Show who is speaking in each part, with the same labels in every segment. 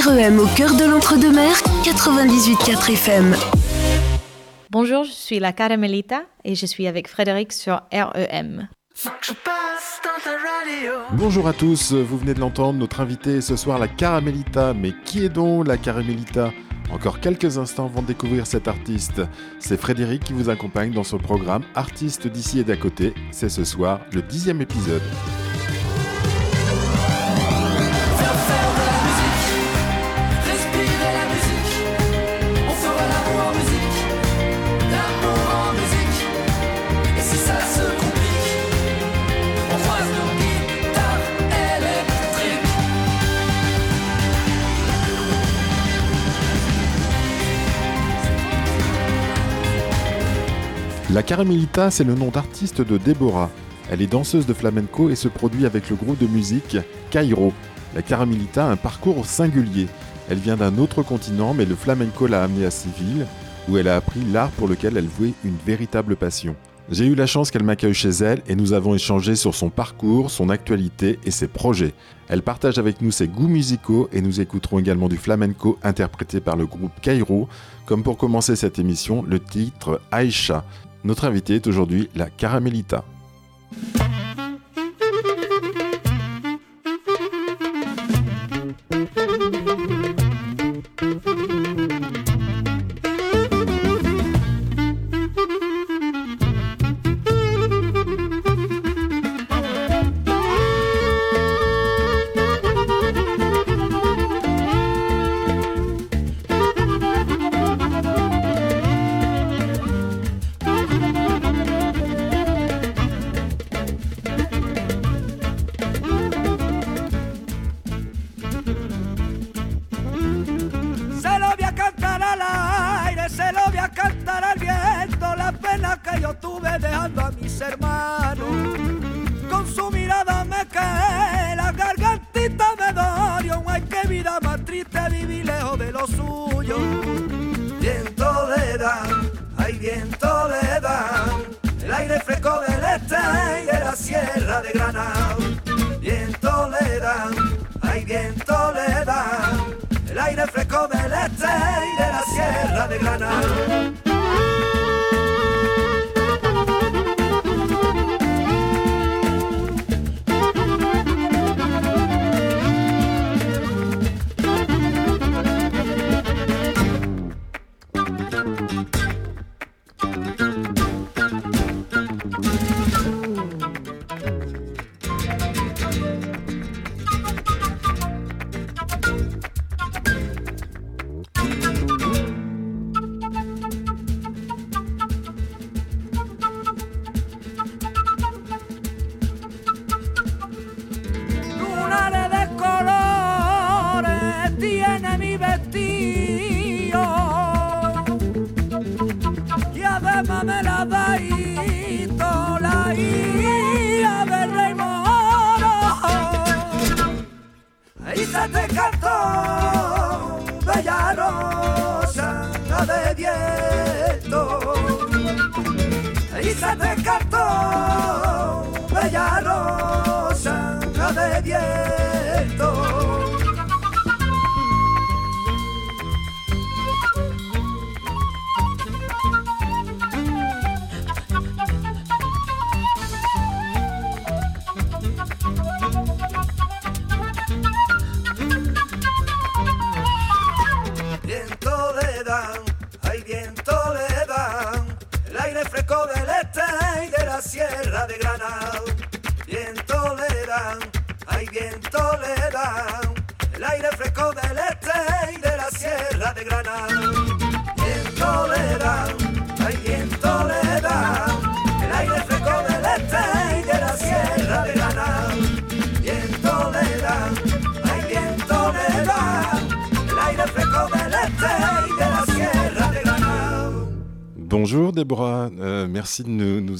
Speaker 1: REM au cœur de l'entre-deux-mer, 98.4 FM.
Speaker 2: Bonjour, je suis la Caramelita et je suis avec Frédéric sur REM.
Speaker 3: Bonjour à tous, vous venez de l'entendre, notre invité est ce soir la Caramelita. Mais qui est donc la Caramelita encore quelques instants avant de découvrir cet artiste. C'est Frédéric qui vous accompagne dans son programme Artistes d'ici et d'à côté. C'est ce soir le dixième épisode. La Caramelita, c'est le nom d'artiste de Deborah. Elle est danseuse de flamenco et se produit avec le groupe de musique Cairo. La Caramelita a un parcours singulier. Elle vient d'un autre continent, mais le flamenco l'a amenée à Séville, où elle a appris l'art pour lequel elle vouait une véritable passion. J'ai eu la chance qu'elle m'accueille chez elle et nous avons échangé sur son parcours, son actualité et ses projets. Elle partage avec nous ses goûts musicaux et nous écouterons également du flamenco interprété par le groupe Cairo, comme pour commencer cette émission, le titre Aïcha. Notre invité est aujourd'hui la Caramelita.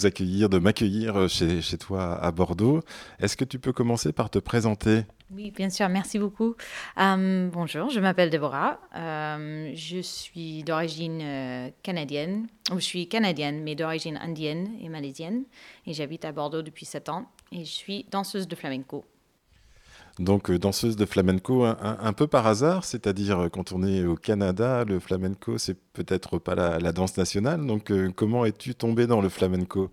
Speaker 3: Accueillir, de m'accueillir chez, toi à Bordeaux. Est-ce que tu peux commencer par te présenter?
Speaker 2: Oui, bien sûr, merci beaucoup. Euh, bonjour, je m'appelle Déborah, euh, je suis d'origine canadienne, je suis canadienne, mais d'origine indienne et malaisienne, et j'habite à Bordeaux depuis 7 ans, et je suis danseuse de flamenco.
Speaker 4: Donc danseuse de flamenco un, peu par hasard, c'est-à-dire quand on est au Canada, le flamenco c'est peut-être pas la, danse nationale. Donc comment es-tu tombée dans le flamenco?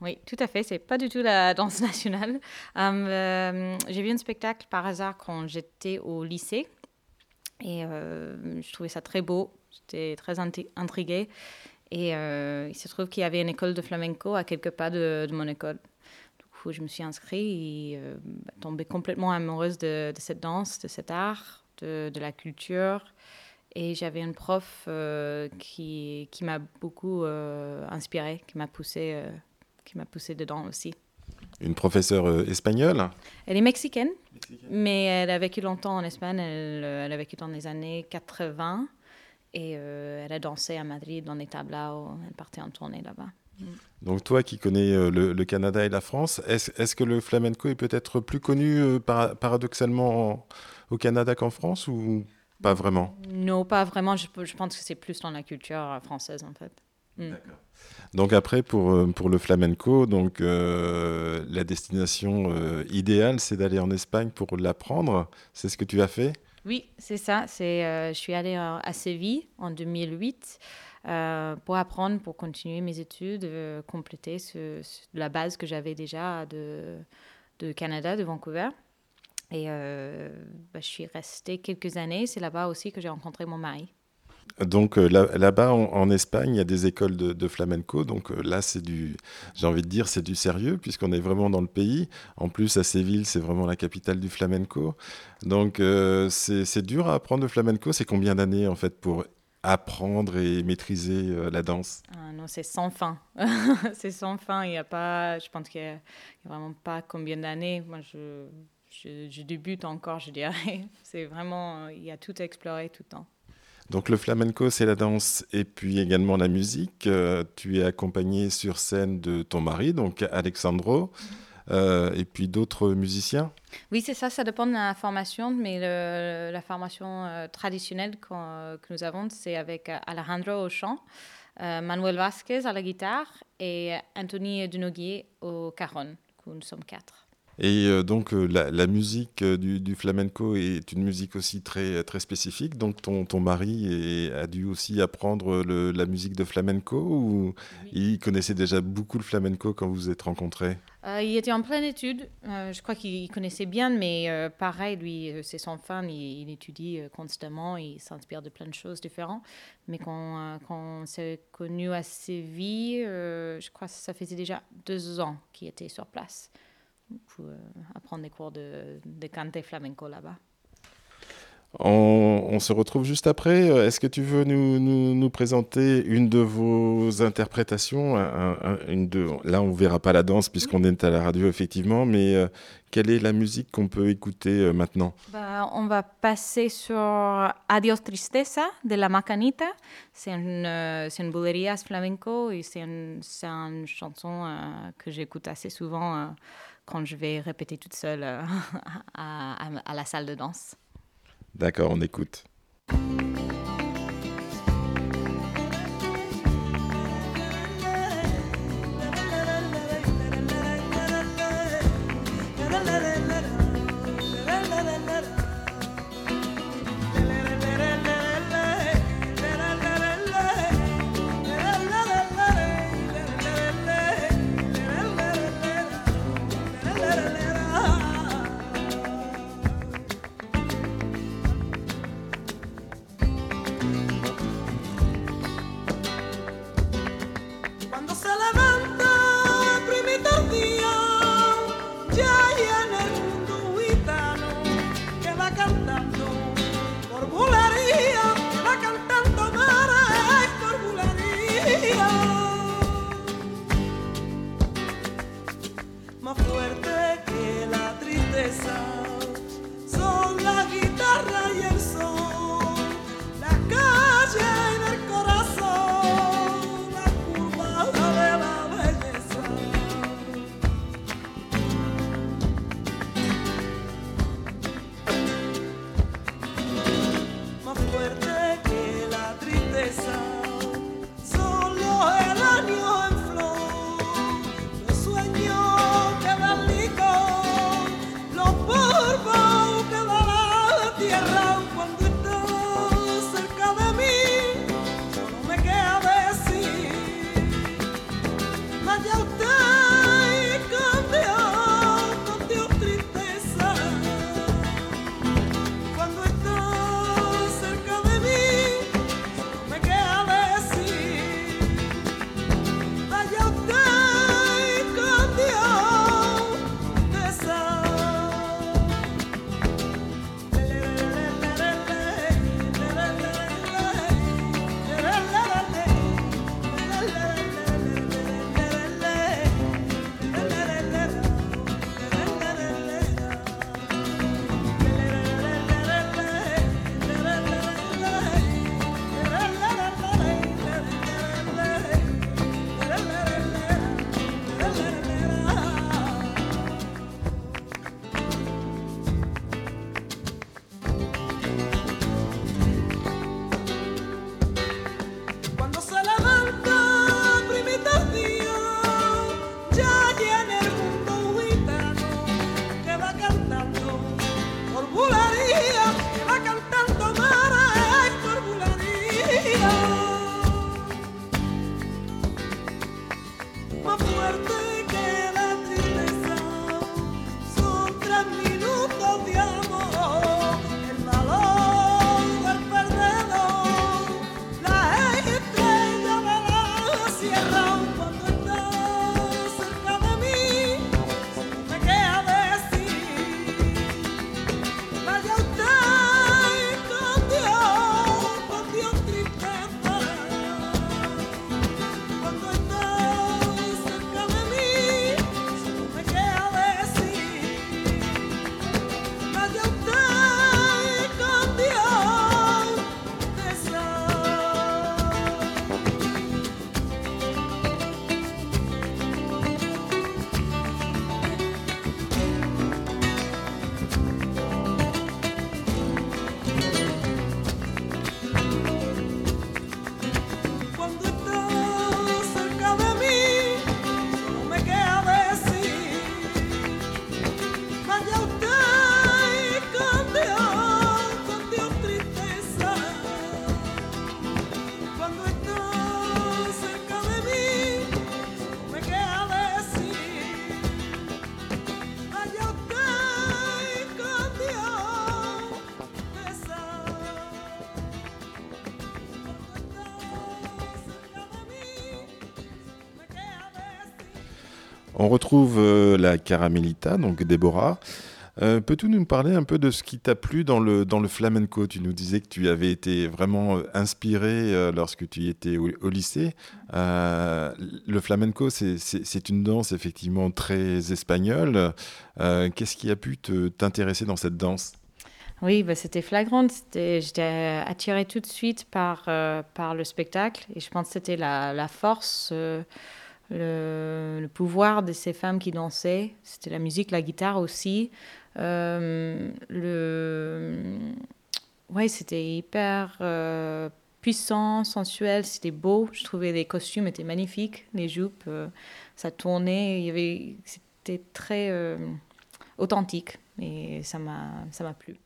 Speaker 2: Oui, tout à fait. C'est pas du tout la danse nationale. j'ai vu un spectacle par hasard quand j'étais au lycée et je trouvais ça très beau. J'étais très intriguée. Et euh, il se trouve qu'il y avait une école de flamenco à quelques pas de, mon école. Coup, je me suis inscrite et euh, tombée complètement amoureuse de, cette danse, de cet art, de, la culture. Et j'avais une prof euh, qui, qui m'a beaucoup inspirée, qui m'a poussée, qui m'a poussé dedans aussi.
Speaker 4: Une professeure espagnole?
Speaker 2: Elle est mexicaine, mais elle a vécu longtemps en Espagne. Elle, elle a vécu dans les années 80. Et euh, elle a dansé à Madrid dans des tableaux, elle partait en tournée là-bas.
Speaker 4: Donc toi qui connais euh, le, Canada et la France, est-ce que le flamenco est peut-être plus connu euh, paradoxalement au Canada qu'en France ou pas vraiment?
Speaker 2: Non, pas vraiment. Je, pense que c'est plus dans la culture française en fait.
Speaker 4: Mm. Donc après, pour, pour le flamenco, donc, la destination idéale, c'est d'aller en Espagne pour l'apprendre. C'est ce que tu as fait?
Speaker 2: Oui, c'est ça. C'est, euh, je suis allée à Séville en 2008 euh, pour apprendre, pour continuer mes études, euh, compléter la base que j'avais déjà de, Canada, de Vancouver. Et bah, je suis restée quelques années. C'est là-bas aussi que j'ai rencontré mon mari.
Speaker 4: Donc euh, là, bas en, Espagne, il y a des écoles de, flamenco. Donc euh, là, c'est du, j'ai envie de dire, c'est du sérieux puisqu'on est vraiment dans le pays. En plus, à Séville, c'est vraiment la capitale du flamenco. Donc euh, c'est dur à apprendre le flamenco. C'est combien d'années en fait pour apprendre et maîtriser la danse
Speaker 2: ah Non, c'est sans fin. c'est sans fin. Il y a pas, je pense qu'il n'y a, vraiment pas combien d'années. Moi, je, je, je, débute encore, je dirais. C'est vraiment, il y a tout à explorer tout le temps.
Speaker 4: Donc le flamenco, c'est la danse et puis également la musique. Euh, tu es accompagné sur scène de ton mari, donc Alexandro, mhm. Euh, et puis d'autres musiciens?
Speaker 2: Oui, c'est ça, ça dépend de la formation, mais la formation euh, traditionnelle que nous avons, c'est avec Alejandro au chant, Manuel Vasquez à la guitare et Anthony Dunoguier au caron. Nous sommes quatre.
Speaker 4: Et euh, donc euh, la, musique euh, du, flamenco est une musique aussi très, très spécifique. Donc ton, ton mari a dû aussi apprendre la musique de flamenco ou il connaissait déjà beaucoup le flamenco quand vous vous êtes rencontrés?
Speaker 2: Il était en pleine étude. je crois qu'il connaissait bien, mais pareil, lui, c'est son fan. Il, étudie constamment. Il s'inspire de plein de choses différentes. Mais quand, quand on s'est connu à Séville, je crois que ça faisait déjà deux ans qu'il était sur place pour euh, apprendre des cours de, de cante flamenco là-bas.
Speaker 4: On, se retrouve juste après. Est-ce que tu veux nous, présenter une de vos interprétations une Là, on verra pas la danse puisqu'on est à la radio, effectivement, mais euh, quelle est la musique qu'on peut écouter euh, maintenant?
Speaker 2: Bah, On va passer sur Adios Tristeza de la Macanita. C'est une, une bulería flamenco et c'est une, une, chanson que j'écoute assez souvent quand je vais répéter toute seule euh, à la salle de danse.
Speaker 4: D'accord, on écoute. Retrouve euh, la Caramelita, donc Déborah. Euh, peux-tu nous parler un peu de ce qui t'a plu dans le, dans le flamenco? Tu nous disais que tu avais été vraiment euh, inspiré lorsque tu étais au, lycée. le flamenco, c'est une danse effectivement très espagnole. Qu'est-ce qui a pu t'intéresser dans cette danse?
Speaker 2: Oui, bah, c'était flagrant. J'étais attirée tout de suite par, par le spectacle et je pense que c'était la, la, force le, pouvoir de ces femmes qui dansaient. C'était la musique, la guitare aussi. Euh, le... Ouais, c'était hyper euh, puissant, sensuel, c'était beau. Je trouvais les costumes étaient magnifiques, les jupes, euh, ça tournait. Il y avait... C'était très authentique et ça m'a plu.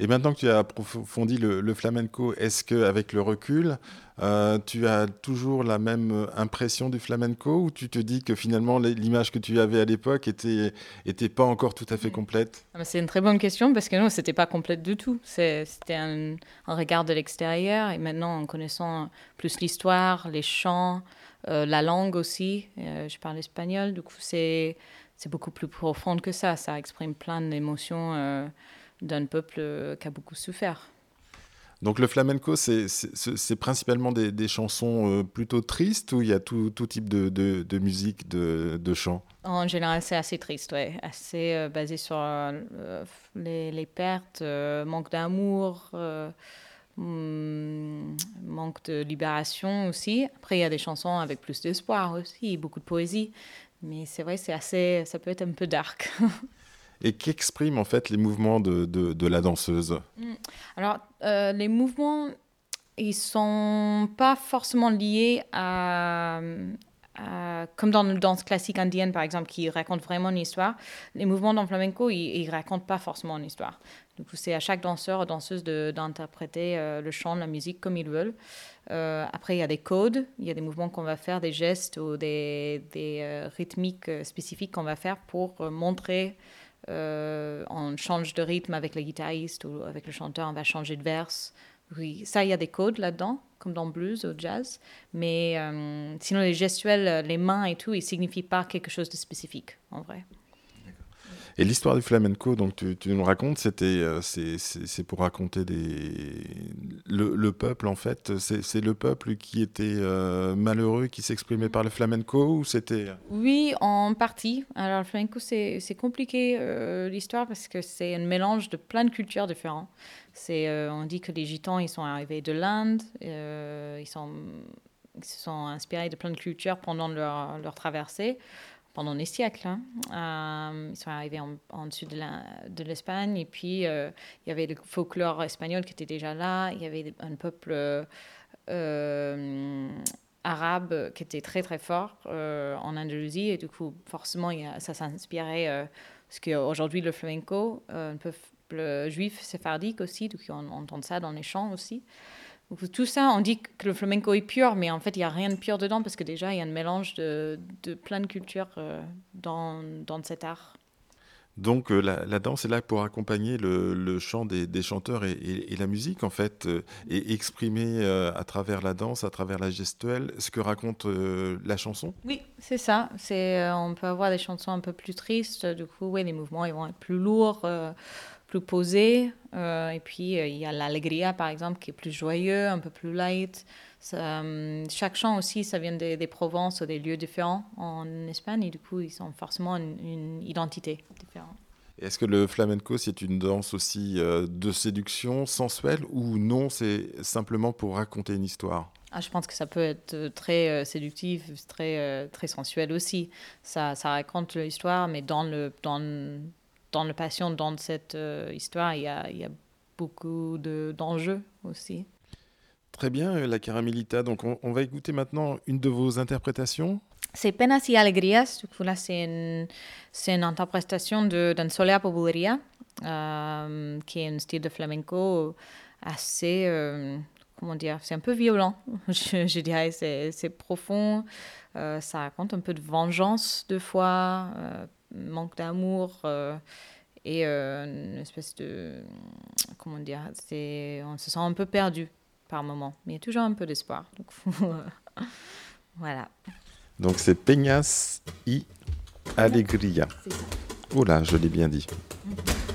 Speaker 4: Et maintenant que tu as approfondi le, flamenco, est-ce qu'avec le recul, euh, tu as toujours la même impression du flamenco ou tu te dis que finalement l'image que tu avais à l'époque était, était pas encore tout à fait complète?
Speaker 2: Ah, C'est une très bonne question parce que non, c'était pas complète du tout. C'était un, regard de l'extérieur et maintenant en connaissant plus l'histoire, les chants, euh, la langue aussi, euh, je parle espagnol, du coup c'est beaucoup plus profond que ça. Ça exprime plein d'émotions d'un peuple euh, qui a beaucoup souffert.
Speaker 4: Donc le flamenco, c'est principalement des, chansons euh, plutôt tristes ou il y a tout, type de, musique, de, de chant?
Speaker 2: En général, c'est assez triste, ouais. assez euh, basé sur les, pertes, manque d'amour, hmm, manque de libération aussi. Après, il y a des chansons avec plus d'espoir aussi, beaucoup de poésie. Mais c'est vrai, c'est assez, ça peut être un peu dark.
Speaker 4: et qu'expriment en fait les mouvements de, de, la danseuse mm.
Speaker 2: Alors, euh, les mouvements, ils sont pas forcément liés à, comme dans la danse classique indienne par exemple, qui raconte vraiment une histoire. Les mouvements dans flamenco, ils, ne racontent pas forcément une histoire. Donc, c'est à chaque danseur ou danseuse d'interpréter euh, le chant, la musique comme ils veulent. Euh, après, il y a des codes, il y a des mouvements qu'on va faire, des gestes ou des rythmiques spécifiques qu'on va faire pour montrer euh, on change de rythme avec le guitariste ou avec le chanteur, on va changer de verse. Oui, ça, il y a des codes là-dedans, comme dans blues ou jazz. Mais euh, sinon, les gestuels, les mains et tout, ils ne signifient pas quelque chose de spécifique, en vrai.
Speaker 4: Et l'histoire du flamenco, donc tu, nous racontes, c'était, euh, c'est pour raconter des, le, peuple en fait. C'est le peuple qui était euh, malheureux, qui s'exprimait par le flamenco ou c'était
Speaker 2: Oui, en partie. Alors le flamenco, c'est compliqué euh, l'histoire parce que c'est un mélange de plein de cultures différentes. C'est, on dit que les gitans, ils sont arrivés de l'Inde, ils sont ils se sont inspirés de plein de cultures pendant leur, leur traversée pendant des siècles. Hein. Euh, ils sont arrivés en, en dessus de l'Espagne et puis euh, il y avait le folklore espagnol qui était déjà là. Il y avait un peuple euh, arabe qui était très très fort en Andalousie et du coup forcément ça s'inspirait parce qu'aujourd'hui le flamenco, un peuple juif séphardique aussi, donc on entend ça dans les chants aussi tout ça, on dit que le flamenco est pur, mais en fait, il n'y a rien de pur dedans parce que déjà, il y a un mélange de, de plein de cultures euh, dans, dans, cet art.
Speaker 4: Donc euh, la, danse est là pour accompagner le, le chant des, des chanteurs et, et, la musique, en fait, euh, et exprimer à travers la danse, à travers la gestuelle, ce que raconte la chanson
Speaker 2: Oui, c'est ça. C'est, on peut avoir des chansons un peu plus tristes, du coup, oui, les mouvements ils vont être plus lourds plus posé. Euh, et puis, euh, il y a l'Allegria, par exemple, qui est plus joyeux, un peu plus light. Euh, chaque chant aussi, ça vient des, des, Provences ou des lieux différents en Espagne. Et du coup, ils ont forcément une, identité différente.
Speaker 4: Est-ce que le flamenco, c'est une danse aussi de séduction sensuelle ou non, c'est simplement pour raconter une histoire?
Speaker 2: Ah, je pense que ça peut être très séductif, très, très sensuel aussi. Ça, ça raconte l'histoire, mais dans le, dans, dans le passion, dans cette euh, histoire, il y, a, il y a, beaucoup d'enjeux aussi.
Speaker 4: Très bien, euh, la Caramelita. Donc, on, va écouter maintenant une de vos interprétations.
Speaker 2: C'est Penas y Alegrías. Du coup, là, c'est une, une, interprétation d'un Solea Populeria, euh, qui est un style de flamenco assez. comment dire C'est un peu violent, je, je dirais. C'est profond. ça raconte un peu de vengeance, de foi manque d'amour euh, et euh, une espèce de. Comment dire On se sent un peu perdu par moment, mais il y a toujours un peu d'espoir. Donc, voilà.
Speaker 4: Donc c'est Peñas y
Speaker 3: Allegria. Oh là, je l'ai bien dit.
Speaker 4: On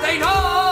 Speaker 4: they know.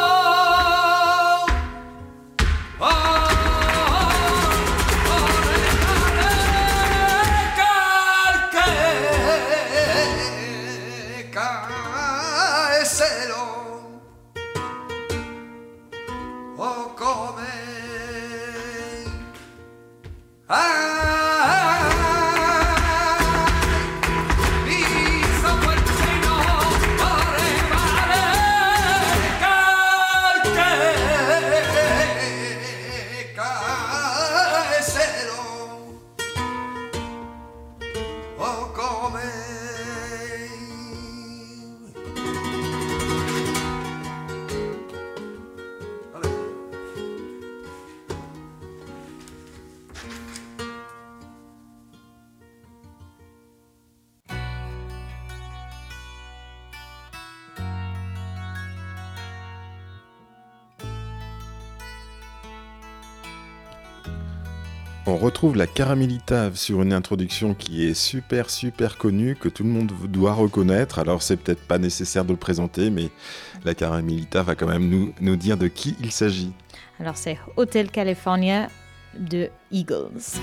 Speaker 4: Retrouve la Caramelita sur une introduction qui est super super connue, que tout le monde doit reconnaître. Alors c'est peut-être pas nécessaire de le présenter, mais la Caramelita va quand même nous, nous dire de qui il s'agit.
Speaker 5: Alors c'est Hotel California de Eagles.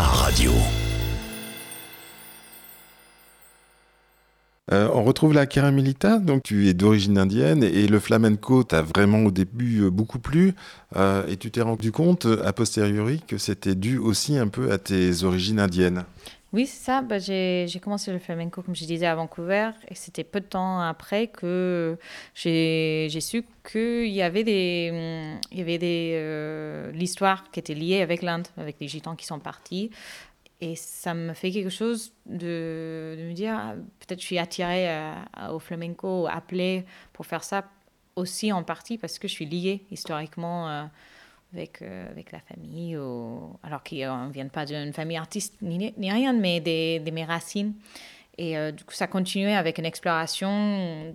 Speaker 6: Radio.
Speaker 4: Euh, on retrouve la Caramilita, donc tu es d'origine indienne et le flamenco t'a vraiment au début euh, beaucoup plu euh, et tu t'es rendu compte a posteriori que c'était dû aussi un peu à tes origines indiennes.
Speaker 2: Oui, c'est ça. Bah, j'ai commencé le flamenco, comme je disais, à Vancouver. Et c'était peu de temps après que j'ai su qu'il y avait des, il y avait des, l'histoire qui était liée avec l'Inde, avec les gitans qui sont partis. Et ça me fait quelque chose de, de me dire, ah, peut-être je suis attirée au flamenco, appelée pour faire ça aussi en partie parce que je suis liée historiquement euh, avec, euh, avec la famille, ou, alors qu'on ne vient pas d'une famille artiste ni, ni rien, mais des, de mes racines. Et euh, du coup, ça continuait avec une exploration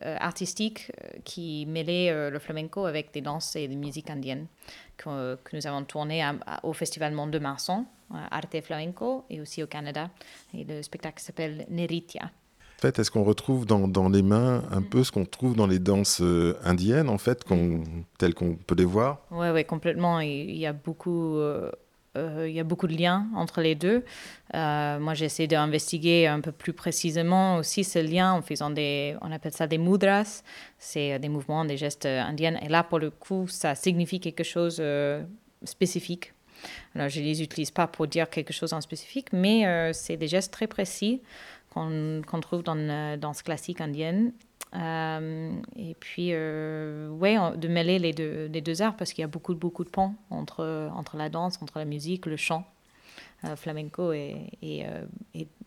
Speaker 2: artistique qui mêlait le flamenco avec des danses et des musiques indiennes que, que nous avons tourné au Festival Monde de Marsan Arte Flamenco et aussi au Canada. Et le spectacle s'appelle Neritia.
Speaker 4: En fait, est-ce qu'on retrouve dans, dans, les mains un peu ce qu'on trouve dans les danses euh, indiennes, en fait, telles qu'on peut les voir?
Speaker 2: Oui, ouais, complètement. Il y a beaucoup... Euh, euh, il y a beaucoup de liens entre les deux. moi, j'ai essayé d'investiguer un peu plus précisément aussi ce lien en faisant des, on appelle ça des mudras, c'est des mouvements, des gestes indiens. Et là, pour le coup, ça signifie quelque chose spécifique alors, je ne les utilise pas pour dire quelque chose en spécifique, mais euh, c'est des gestes très précis qu'on trouve dans la danse classique indienne. Euh, et puis, euh, ouais, de mêler les deux, les deux arts parce qu'il y a beaucoup, beaucoup de ponts entre, entre la danse, entre la musique, le chant, flamenco et, et,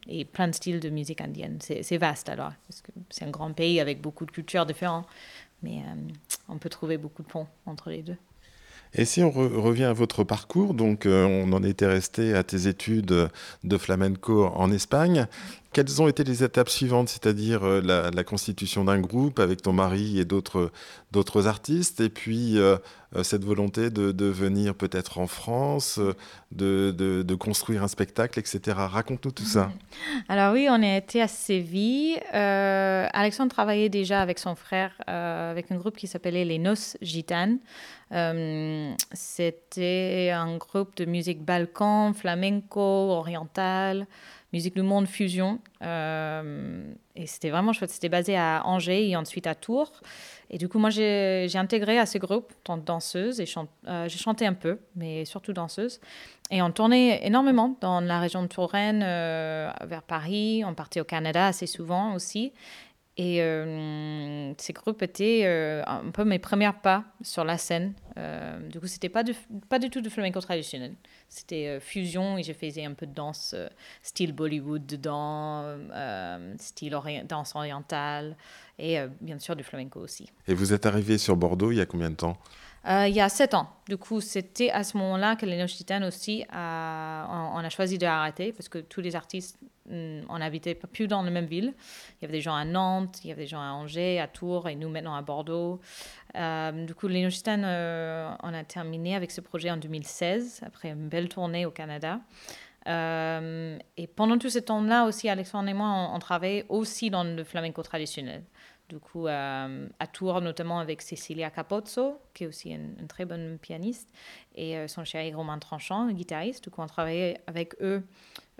Speaker 2: et, plein de styles de musique indienne. C'est vaste alors, parce que c'est un grand pays avec beaucoup de cultures différentes, mais on peut trouver beaucoup de ponts entre les deux.
Speaker 4: Et si on revient à votre parcours, donc euh, on en était resté à tes études de flamenco en Espagne. Quelles ont été les étapes suivantes, c'est-à-dire euh, la, constitution d'un groupe avec ton mari et d'autres artistes, et puis euh, cette volonté de, venir peut-être en France, de, construire un spectacle, etc. Raconte-nous tout ça.
Speaker 2: Alors oui, on a été à Séville. Alexandre travaillait déjà avec son frère, avec un groupe qui s'appelait les Noces Gitanes. Euh, c'était un groupe de musique balkan, flamenco, oriental, musique du monde fusion. Euh, et c'était vraiment chouette. C'était basé à Angers et ensuite à Tours. Et du coup, moi, j'ai intégré à ce groupe en danseuse et euh, j'ai chanté un peu, mais surtout danseuse. Et on tournait énormément dans la région de Touraine, vers Paris. On partait au Canada assez souvent aussi. Et euh, ces groupes étaient euh, un peu mes premiers pas sur la scène. Euh, du coup, c'était pas, pas du tout de flamenco traditionnel. C'était fusion et je faisais un peu de danse style Bollywood dedans, style danse orientale et bien sûr du flamenco aussi.
Speaker 4: Et vous êtes arrivé sur Bordeaux il y a combien de temps?
Speaker 2: Euh, il y a sept ans. Du coup, c'était à ce moment-là que les Titane aussi, a, on, a choisi d'arrêter parce que tous les artistes, mm, on n'habitait plus dans la même ville. Il y avait des gens à Nantes, il y avait des gens à Angers, à Tours et nous maintenant à Bordeaux. Euh, du coup, les Titane, euh, on a terminé avec ce projet en 2016, après une belle tournée au Canada. et pendant tout ce temps-là aussi, Alexandre et moi, on, on travaillait aussi dans le flamenco traditionnel du coup euh, à Tours, notamment avec Cecilia Capozzo, qui est aussi une, très bonne pianiste, et euh, son chéri Romain Tranchant, guitariste. Du coup, on travaillait avec eux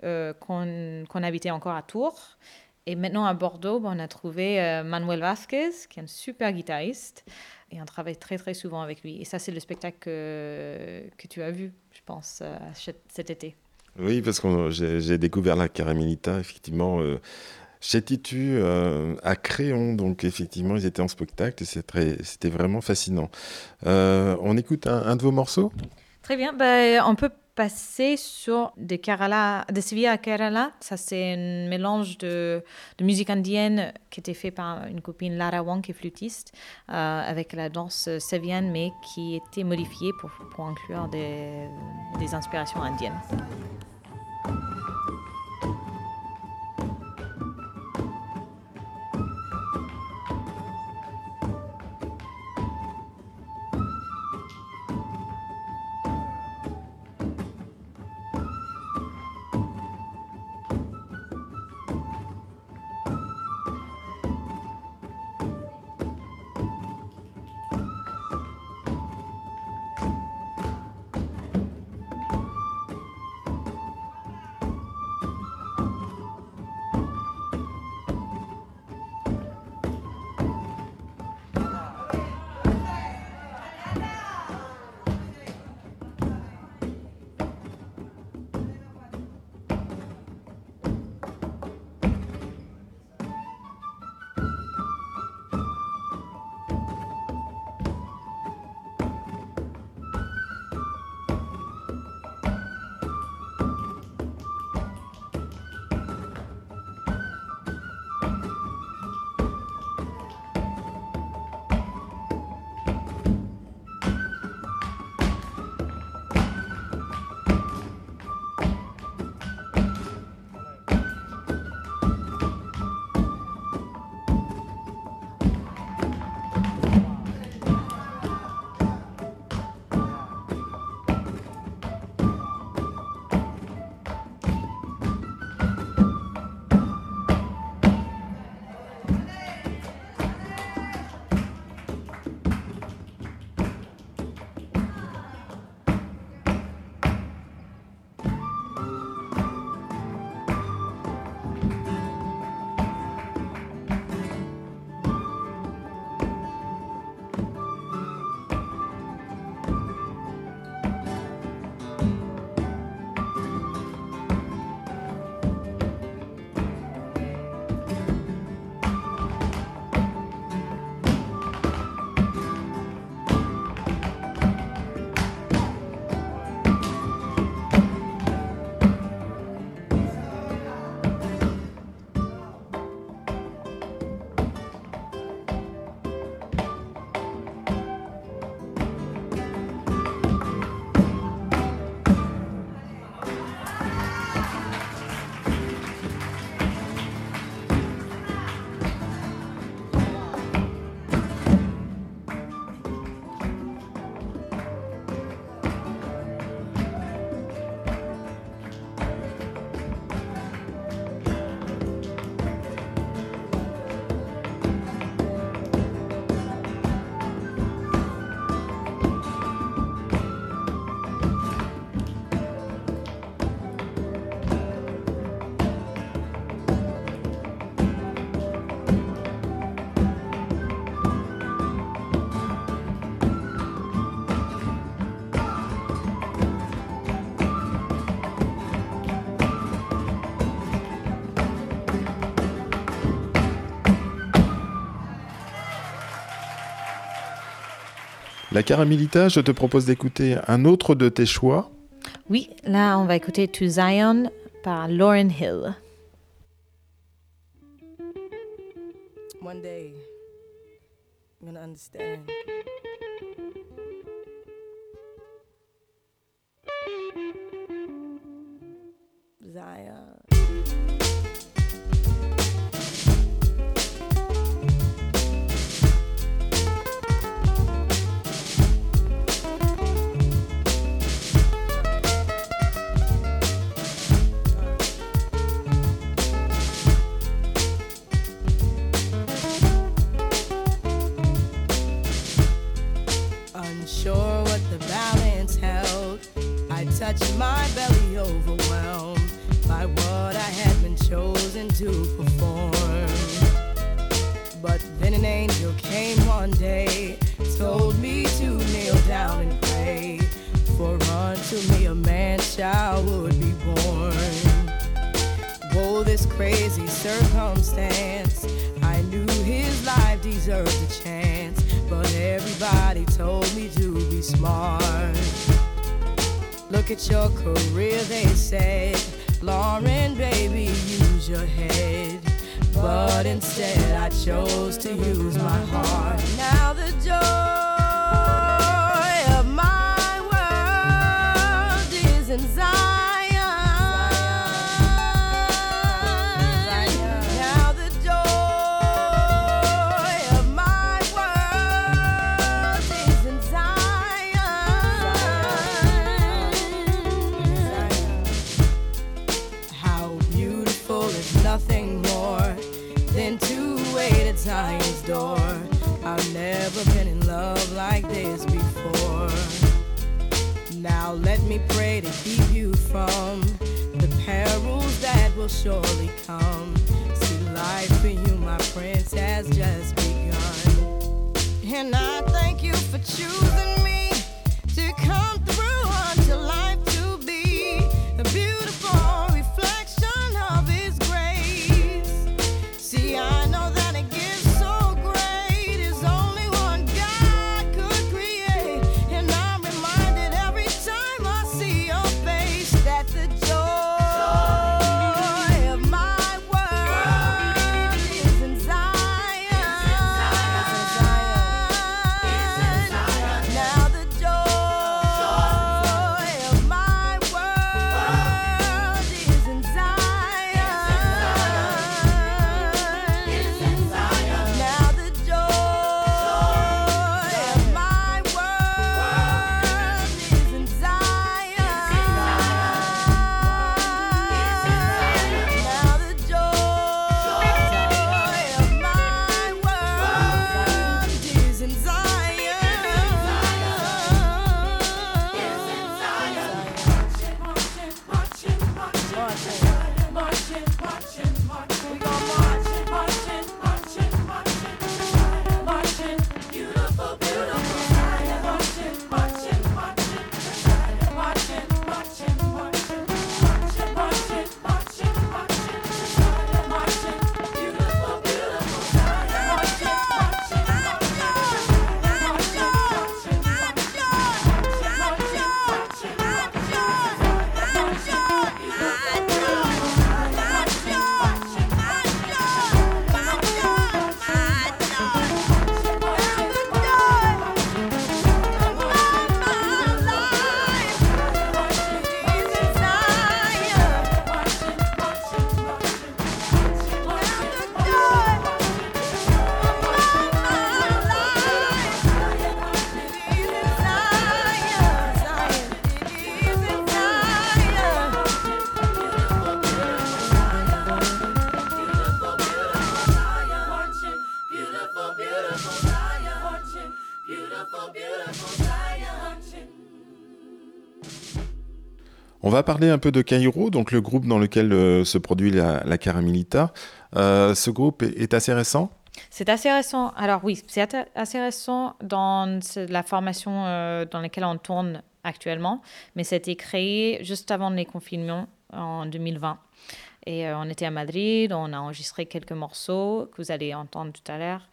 Speaker 2: euh, qu'on habitait encore à Tours. Et maintenant à Bordeaux, ben, on a trouvé Manuel Vasquez, qui est un super guitariste, et on travaille très très souvent avec lui. Et ça, c'est le spectacle que, tu as vu, je pense, cet été.
Speaker 4: Oui, parce que j'ai découvert la Caramelita, effectivement chez Titu euh, à Créon. Donc effectivement, ils étaient en spectacle c'était vraiment fascinant. Euh, on écoute un, de vos morceaux?
Speaker 2: Très bien. Ben, on peut passer sur des Kerala, de Sevilla à Kerala. Ça, c'est un mélange de, musique indienne qui était fait par une copine Lara Wang, qui est flûtiste, euh, avec la danse sévienne, mais qui était modifiée pour, inclure des inspirations indiennes.
Speaker 4: La Caramilita, je te propose d'écouter un autre de tes choix.
Speaker 2: Oui, là, on va écouter To Zion par Lauren Hill.
Speaker 5: One day, I'm gonna understand. reasons I surely come. See, life for you, my prince, has just begun. And I thank you for choosing
Speaker 4: On va parler un peu de Cairo, donc le groupe dans lequel euh, se produit la, la Caramilita. Euh, ce groupe est, assez récent?
Speaker 2: C'est assez récent. Alors oui, c'est assez récent dans la formation euh, dans laquelle on tourne actuellement, mais été créé juste avant les confinements en 2020. Et on était à Madrid, on a enregistré quelques morceaux que vous allez entendre tout à l'heure.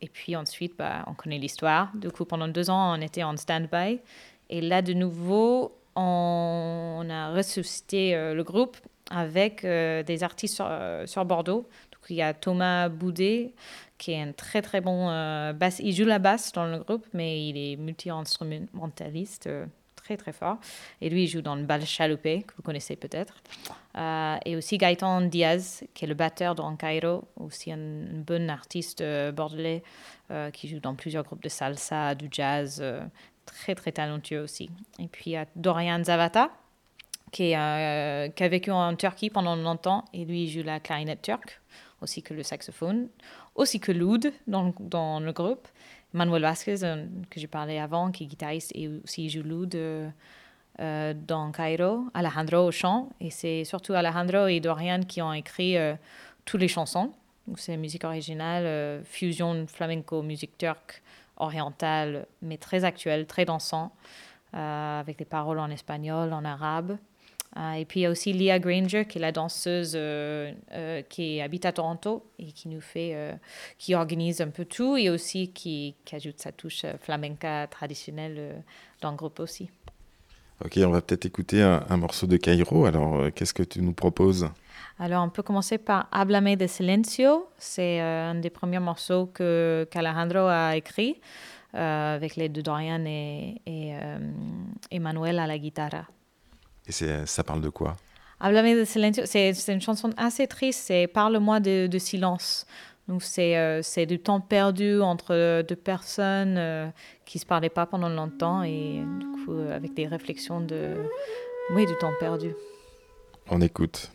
Speaker 2: Et puis ensuite, bah, on connaît l'histoire. Du coup, pendant deux ans, on était en stand-by. Et là, de nouveau, on, a ressuscité le groupe avec des artistes sur, sur Bordeaux. Donc, il y a Thomas Boudet, qui est un très très bon basse. Il joue la basse dans le groupe, mais il est multi-instrumentaliste très très fort. Et lui, il joue dans le bal chaloupé, que vous connaissez peut-être. Euh, et aussi Gaëtan Diaz, qui est le batteur dans Cairo, aussi un, bon artiste euh, bordelais euh, qui joue dans plusieurs groupes de salsa, du jazz, très très talentueux aussi. Et puis il y a Dorian Zavata, qui, qui, a vécu en Turquie pendant longtemps, et lui, joue la clarinette turque, aussi que le saxophone, aussi que l'oud dans, dans le groupe. Manuel Vasquez, euh, que j'ai parlé avant, qui est guitariste et aussi joue l'oud euh, dans Cairo, Alejandro au chant. Et c'est surtout Alejandro et Dorian qui ont écrit euh, toutes les chansons. C'est musique originale, fusion flamenco, musique turque, orientale, mais très actuelle, très dansant, avec des paroles en espagnol, en arabe. Ah, et puis il y a aussi Leah Granger, qui est la danseuse euh, euh, qui habite à Toronto et qui nous fait, euh, qui organise un peu tout et aussi qui, qui ajoute sa touche flamenca traditionnelle dans le groupe aussi.
Speaker 3: Ok, on va peut-être écouter un, morceau de Cairo. Alors, qu'est-ce que tu nous proposes?
Speaker 2: Alors, on peut commencer par Hablame de Silencio. C'est un des premiers morceaux que qu'Alejandro a écrit avec l'aide de Dorian et, et Emmanuel à la guitare.
Speaker 3: Et ça parle de quoi?
Speaker 2: Hablame de silencio, c'est une chanson assez triste, c'est Parle-moi de, de, silence. Donc c'est euh, du temps perdu entre deux personnes euh, qui ne se parlaient pas pendant longtemps et du coup euh, avec des réflexions de... Oui, du temps perdu.
Speaker 3: On écoute.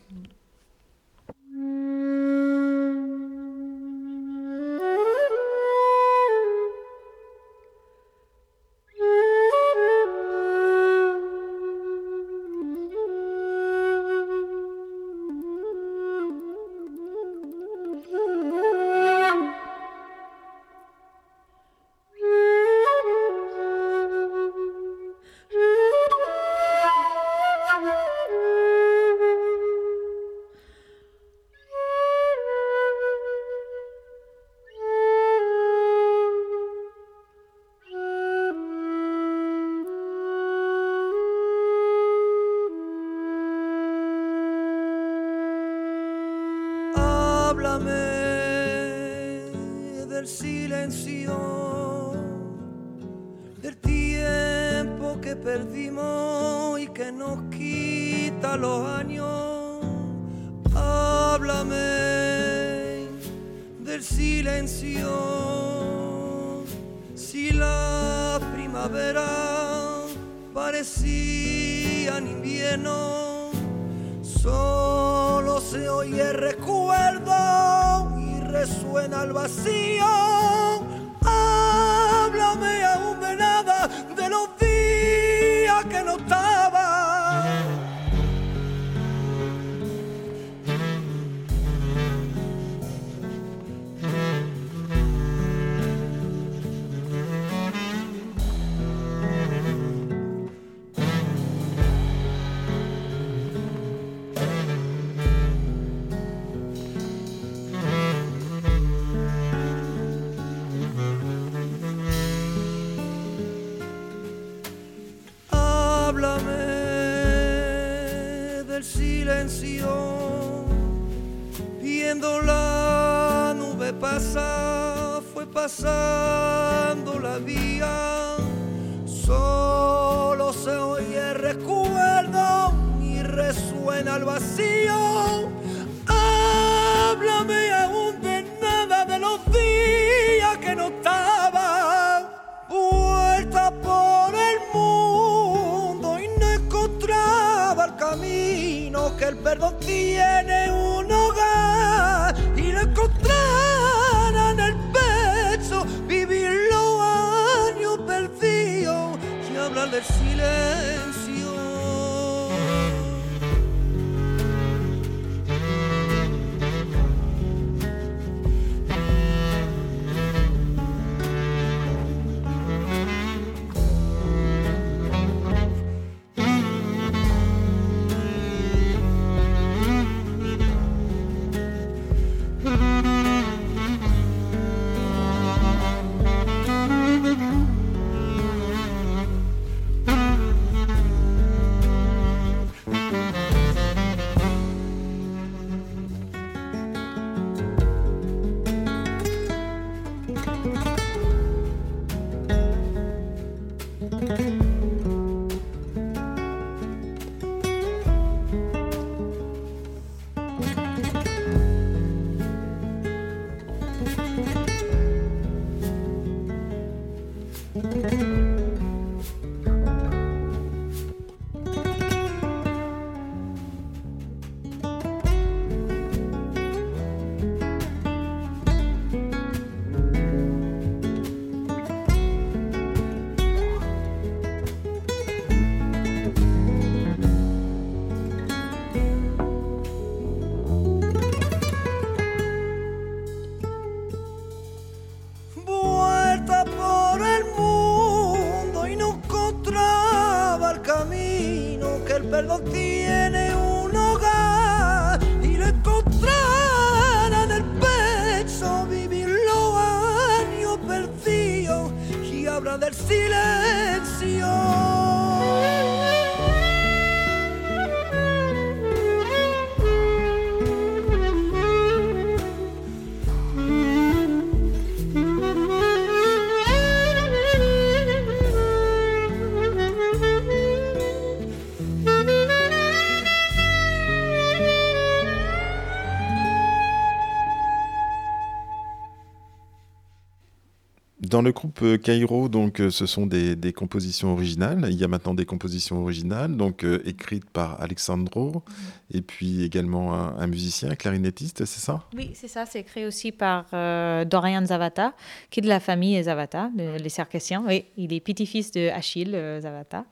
Speaker 4: Dans le groupe euh, Cairo, donc, euh, ce sont des, des, compositions originales. Il y a maintenant des compositions originales, donc euh, écrites par Alexandro, -hmm. et puis également un, un, musicien, un clarinettiste, c'est ça?
Speaker 2: Oui, c'est ça. C'est écrit aussi par euh, Dorian Zavata, qui est de la famille Zavata, de, les Circassiens. Oui, il est petit-fils de Achille Zavata.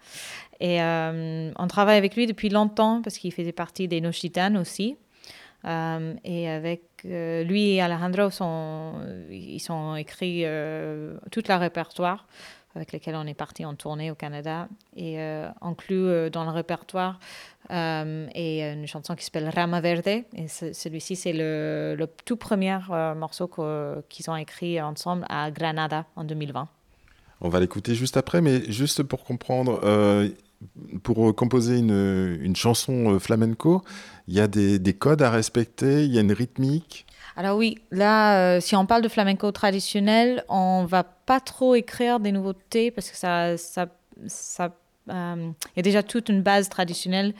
Speaker 2: Et on travaille avec lui depuis longtemps parce qu'il faisait partie des Nochitanes aussi. Euh, et avec euh, lui et Alejandro, ils sont écrits euh, tout le répertoire avec lequel on est parti en tournée au Canada. Et inclus dans le répertoire est une chanson qui s'appelle Rama Verde. Et celui-ci, c'est le, tout premier morceau qu'ils ont écrit ensemble à Granada en 2020.
Speaker 4: On va l'écouter juste après, mais juste pour comprendre, pour composer une chanson flamenco, il y a des, des, codes à respecter, il y a une rythmique.
Speaker 2: Alors oui, là, euh, si on parle de flamenco traditionnel, on va pas trop écrire des nouveautés parce que ça, ça, ça, euh, y a déjà toute une base traditionnelle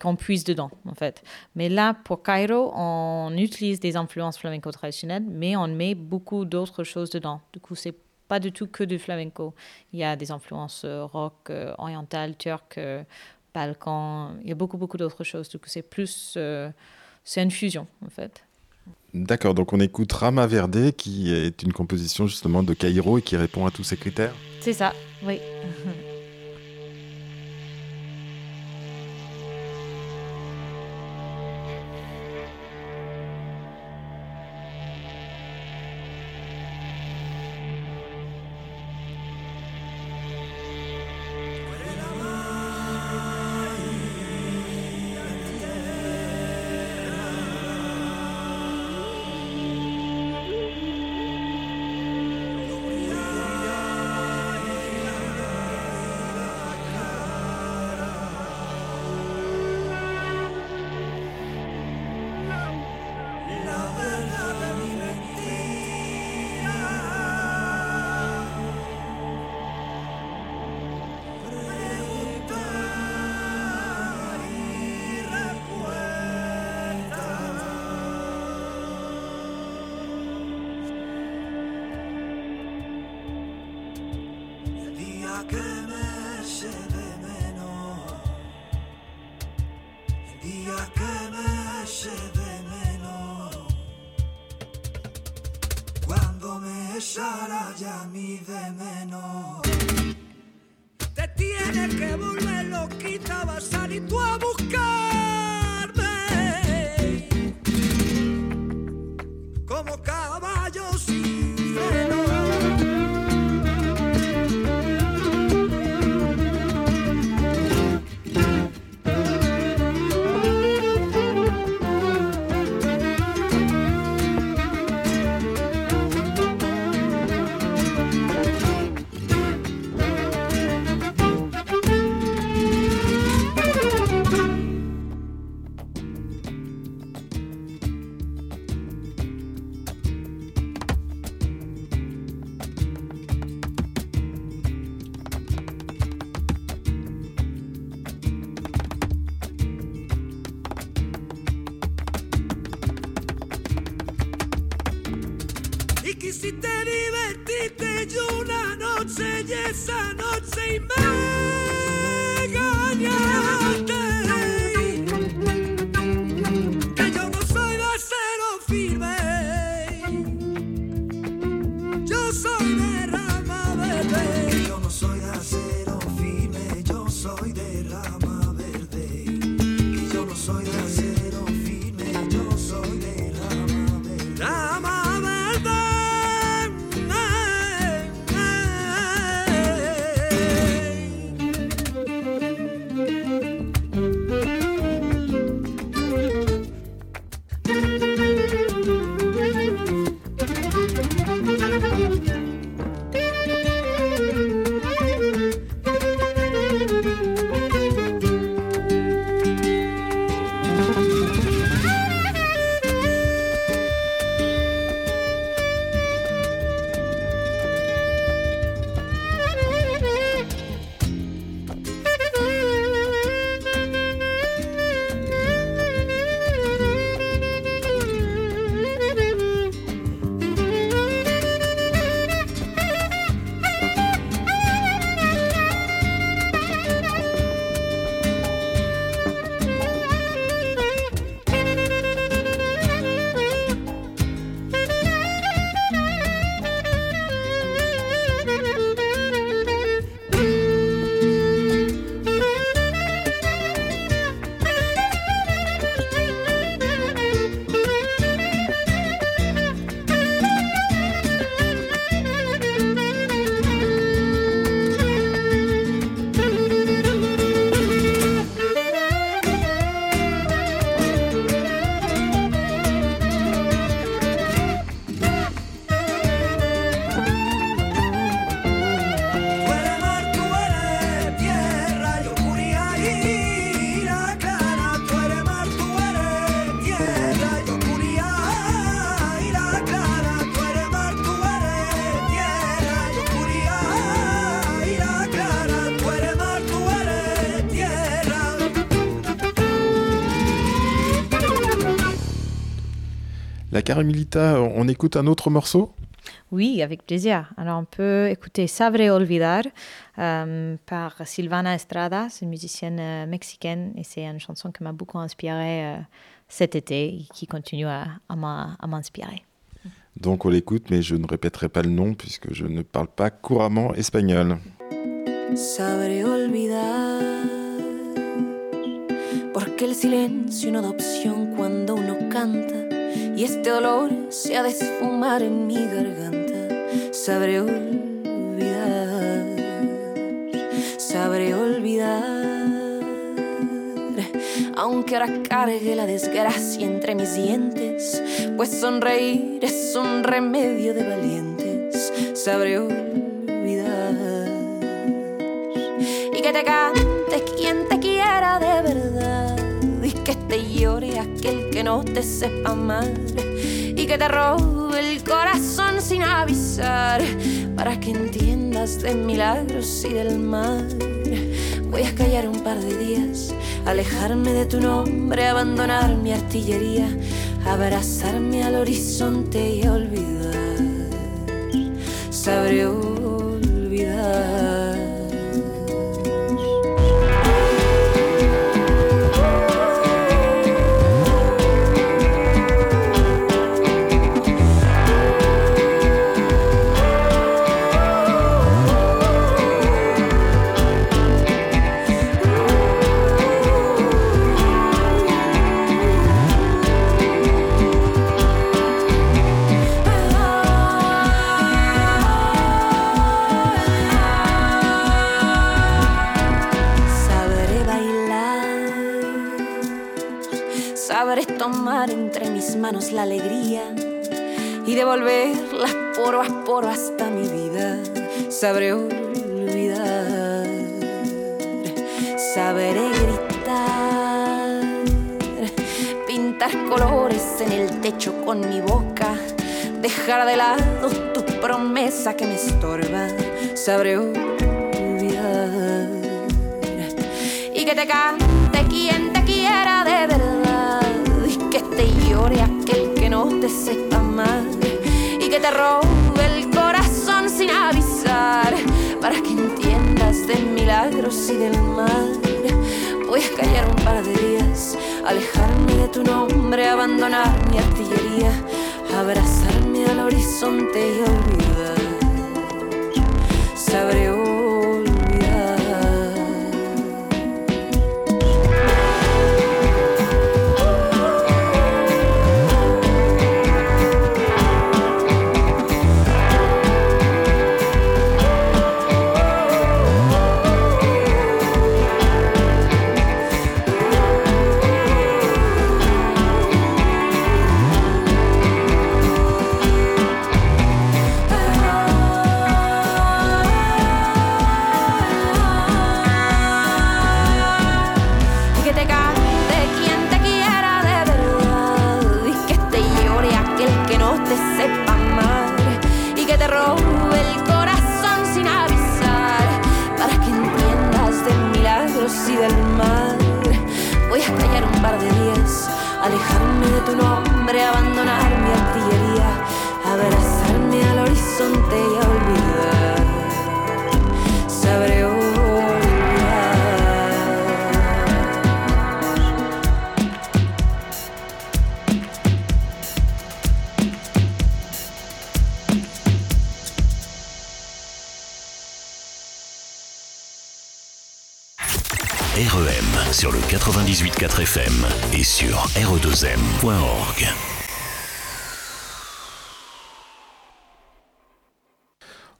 Speaker 2: qu'on puise dedans, en fait. Mais là, pour Cairo, on utilise des influences flamenco traditionnelles, mais on met beaucoup d'autres choses dedans. Du coup, c'est pas du tout que du flamenco. Il y a des influences euh, rock, euh, orientales, turques, balkans. Il y a beaucoup, beaucoup d'autres choses. Du coup, c'est plus. Euh, c'est une fusion, en fait.
Speaker 4: D'accord, donc on écoute Rama Verde, qui est une composition justement de Cairo et qui répond à tous ces critères
Speaker 2: C'est ça, oui.
Speaker 4: La Caramilita, on écoute un autre morceau
Speaker 2: Oui, avec plaisir. Alors on peut écouter Sabre Olvidar euh, par Silvana Estrada, c'est une musicienne euh, mexicaine et c'est une chanson qui m'a beaucoup inspirée euh, cet été et qui continue à, à m'inspirer.
Speaker 4: Donc on l'écoute, mais je ne répéterai pas le nom puisque je ne parle pas couramment espagnol.
Speaker 7: Sabré olvidar, porque el silencio no da opción cuando uno canta y este dolor se ha de esfumar en mi garganta. Sabré olvidar, sabré olvidar aunque ahora cargue la desgracia entre mis dientes, pues sonreír es un remedio de valientes, sabré olvidar. Y que te cante aquel que no te sepa amar, y que te robe el corazón sin avisar, para que entiendas de milagros y del mal. Voy a callar un par de días alejarme de tu nombre, abandonar mi artillería, abrazarme al horizonte y olvidar. Sabré la alegría y devolverlas poro a poro hasta mi vida. Sabré olvidar, sabré gritar, pintar colores en el techo con mi boca, dejar de lado tu promesa que me estorba. Sabré olvidar y que te cante que te llore aquel no te sepa mal y que te robe el corazón sin avisar para que entiendas de milagros y del mal. Voy a callar un par de días, alejarme de tu nombre, abandonar mi artillería, abrazarme al horizonte y olvidar. Sabré
Speaker 6: re2m.org.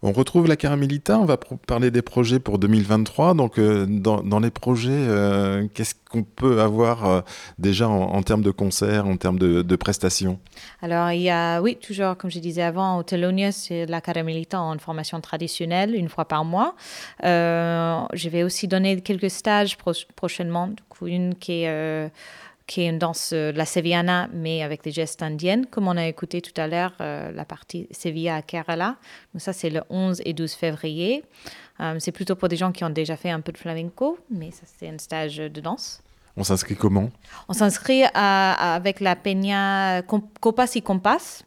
Speaker 4: On retrouve la Caramelita, on va parler des projets pour 2023. Donc, euh, dans, les projets, euh, qu'est-ce qu'on peut avoir euh, déjà en, termes de concerts, en termes de, prestations?
Speaker 2: Alors, il y a, oui, toujours, comme je disais avant, au Telonia, c'est la Caramelita en formation traditionnelle, une fois par mois. je vais aussi donner quelques stages prochainement. Du coup, une qui est qui est une danse, euh, la sevillana, mais avec des gestes indiennes, comme on a écouté tout à l'heure, euh, la partie Sevilla à Kerala. Donc ça, c'est le 11 et 12 février. Euh, c'est plutôt pour des gens qui ont déjà fait un peu de flamenco, mais ça, c'est un stage de danse.
Speaker 4: On s'inscrit comment?
Speaker 2: On s'inscrit avec la Peña Copas y Compas.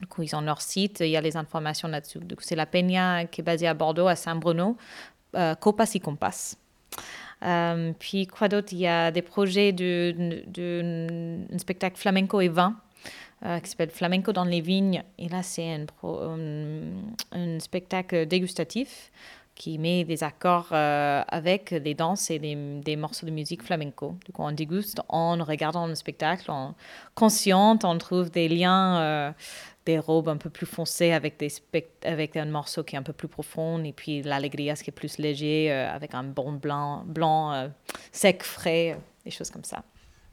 Speaker 2: Du coup, ils ont leur site, il y a les informations là-dessus. c'est la Peña qui est basée à Bordeaux, à Saint-Bruno, euh, Copas y Compas. Euh, puis quoi d'autre? Il y a des projets de, de, spectacle flamenco et vin euh, qui s'appelle Flamenco dans les vignes. Et là, c'est un, un, spectacle dégustatif qui met des accords euh, avec des danses et des, morceaux de musique flamenco. Coup, on déguste en regardant le spectacle, en consciente, on trouve des liens des robes un peu plus foncées avec, des avec un morceau qui est un peu plus profond et puis l'allegria ce qui est plus léger euh, avec un bon blanc, blanc euh, sec, frais, euh, des choses comme ça.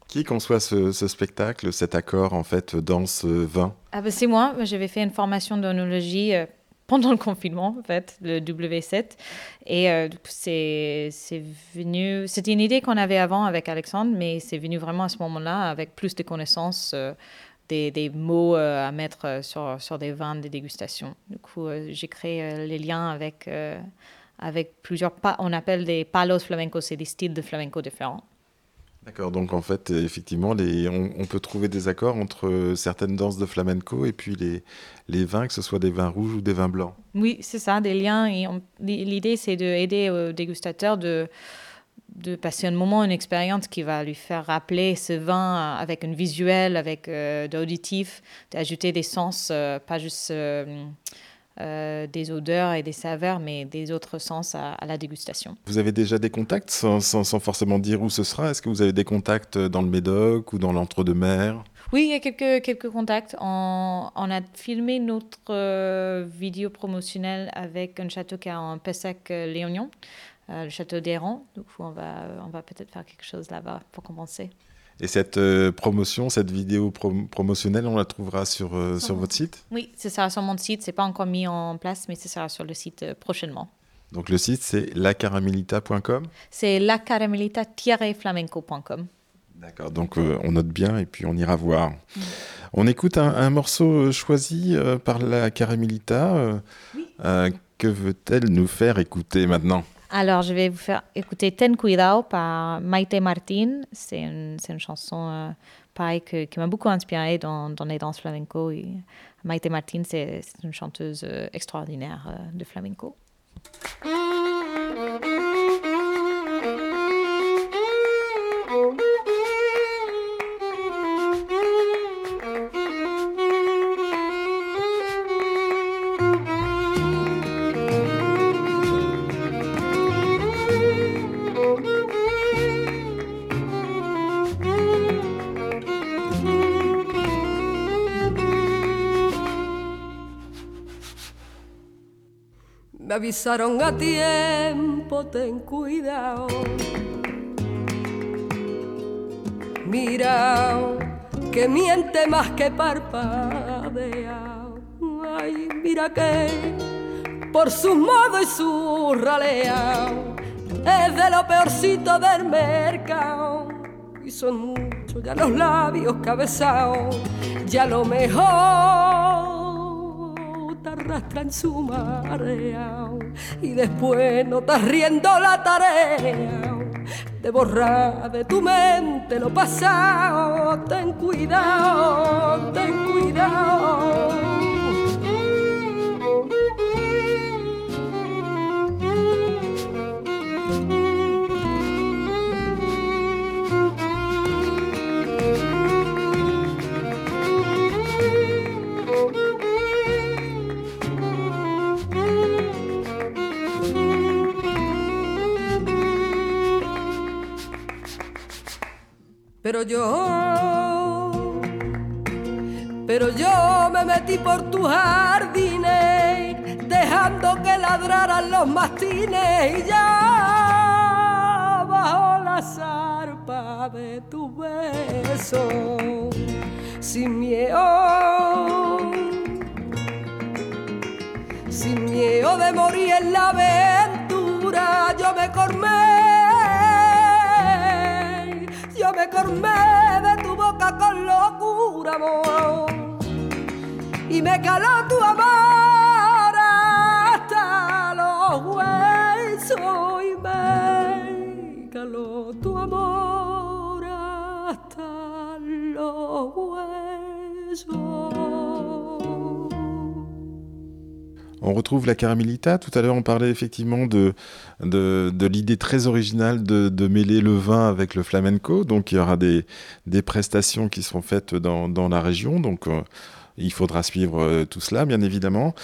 Speaker 4: Qui conçoit ce, spectacle, cet accord en fait danse-vin
Speaker 2: ah ben C'est moi, j'avais fait une formation d'onologie pendant le confinement, en fait, le W7. Et c'est venu, c'était une idée qu'on avait avant avec Alexandre, mais c'est venu vraiment à ce moment-là avec plus de connaissances des, mots euh, à mettre euh, sur, sur des vins des dégustations. Du coup, euh, j'ai créé les liens avec, avec plusieurs, pas, on appelle des palos flamencos, c'est des styles de flamenco différents.
Speaker 4: D'accord, donc en fait, effectivement, les, on, peut trouver des accords entre certaines danses de flamenco et puis les, les vins, que ce soit des vins rouges ou des vins blancs.
Speaker 2: Oui, c'est ça, des liens. L'idée, c'est d'aider aux dégustateurs de, de passer un moment, une expérience qui va lui faire rappeler ce vin avec un visuel, avec euh, d'auditif, d'ajouter des sens, euh, pas juste euh, des odeurs et des saveurs, mais des autres sens à, la dégustation.
Speaker 4: Vous avez déjà des contacts, sans, sans, forcément dire où ce sera? Est-ce que vous avez des contacts dans le Médoc ou dans l'entre-deux-mer
Speaker 2: oui, il y a quelques, quelques contacts. On, on a filmé notre vidéo promotionnelle avec un château qui a un Pessac-Léognan. Euh, le château d'Héran. Donc on va, on va peut-être faire quelque chose là-bas pour commencer.
Speaker 4: Et cette euh, promotion, cette vidéo promotionnelle, on la trouvera sur, euh, sur votre site?
Speaker 2: Oui, c'est ça sur mon site. C'est pas encore mis en place, mais c'est ça sur le site prochainement.
Speaker 4: Donc le site, c'est lacaramelita.com
Speaker 2: C'est lacaramellita-flamenco.com.
Speaker 4: D'accord, donc on note bien et puis on ira voir. Mm. On écoute un, morceau choisi par la Caramelita. Oui. que veut-elle nous faire écouter maintenant?
Speaker 2: Alors, je vais vous faire écouter Ten Cuidado par Maite Martin. C'est une, chanson euh, qui m'a beaucoup inspirée dans, les danses flamenco. Maite Martin, c'est une chanteuse euh, extraordinaire euh, de flamenco.
Speaker 8: Avisaron a tiempo, ten cuidado. Mira, que miente más que parpadea. Ay, mira que por su modo y su ralea es de lo peorcito del mercado. Y son muchos ya los labios cabezados, ya lo mejor arrastra en su marea y después no estás riendo la tarea de borrar de tu mente lo pasado. Ten cuidado, ten cuidado. Pero yo, pero yo me metí por tus jardines, dejando que ladraran los mastines y ya bajo la zarpa de tu beso, sin miedo, sin miedo de morir en la aventura, yo me cormé cormé de tu boca con locura, amor. Y me caló
Speaker 4: On retrouve la Caramelita. Tout à l'heure, on parlait effectivement de, l'idée très originale de, mêler le vin avec le flamenco. Donc, il y aura des, prestations qui seront faites dans, dans la région. Donc, euh, il faudra suivre euh, tout cela, bien évidemment.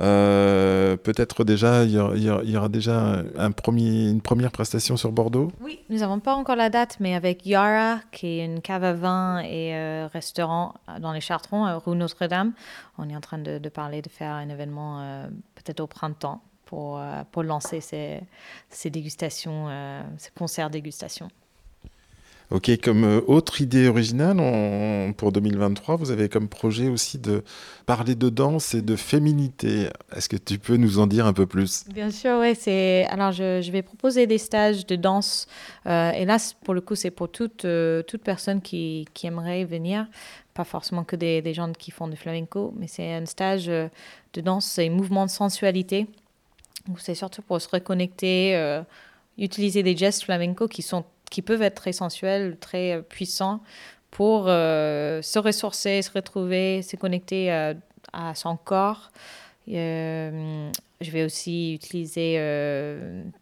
Speaker 4: Euh, peut-être déjà, il y, aura, déjà une première prestation sur Bordeaux
Speaker 2: Oui, nous n'avons pas encore la date, mais avec Yara, qui est une cave à vin et euh, restaurant dans les Chartrons, rue Notre-Dame, on est en train de, parler de faire un événement euh, peut-être au printemps pour, lancer ces, dégustations, ces concerts dégustation.
Speaker 4: Ok, comme euh, autre idée originale pour 2023, vous avez comme projet aussi de parler de danse et de féminité. Est-ce que tu peux nous en dire un peu plus?
Speaker 2: Bien sûr, oui. Alors je, vais proposer des stages de danse. Euh, et là, pour le coup, c'est pour toute euh, toute personne qui, qui, aimerait venir, pas forcément que des, gens qui font du flamenco, mais c'est un stage de danse et mouvement de sensualité. C'est surtout pour se reconnecter, utiliser des gestes flamenco qui sont qui peuvent être très sensuels, très euh, puissants pour euh, se ressourcer, se retrouver, se connecter euh, à son corps. je vais aussi utiliser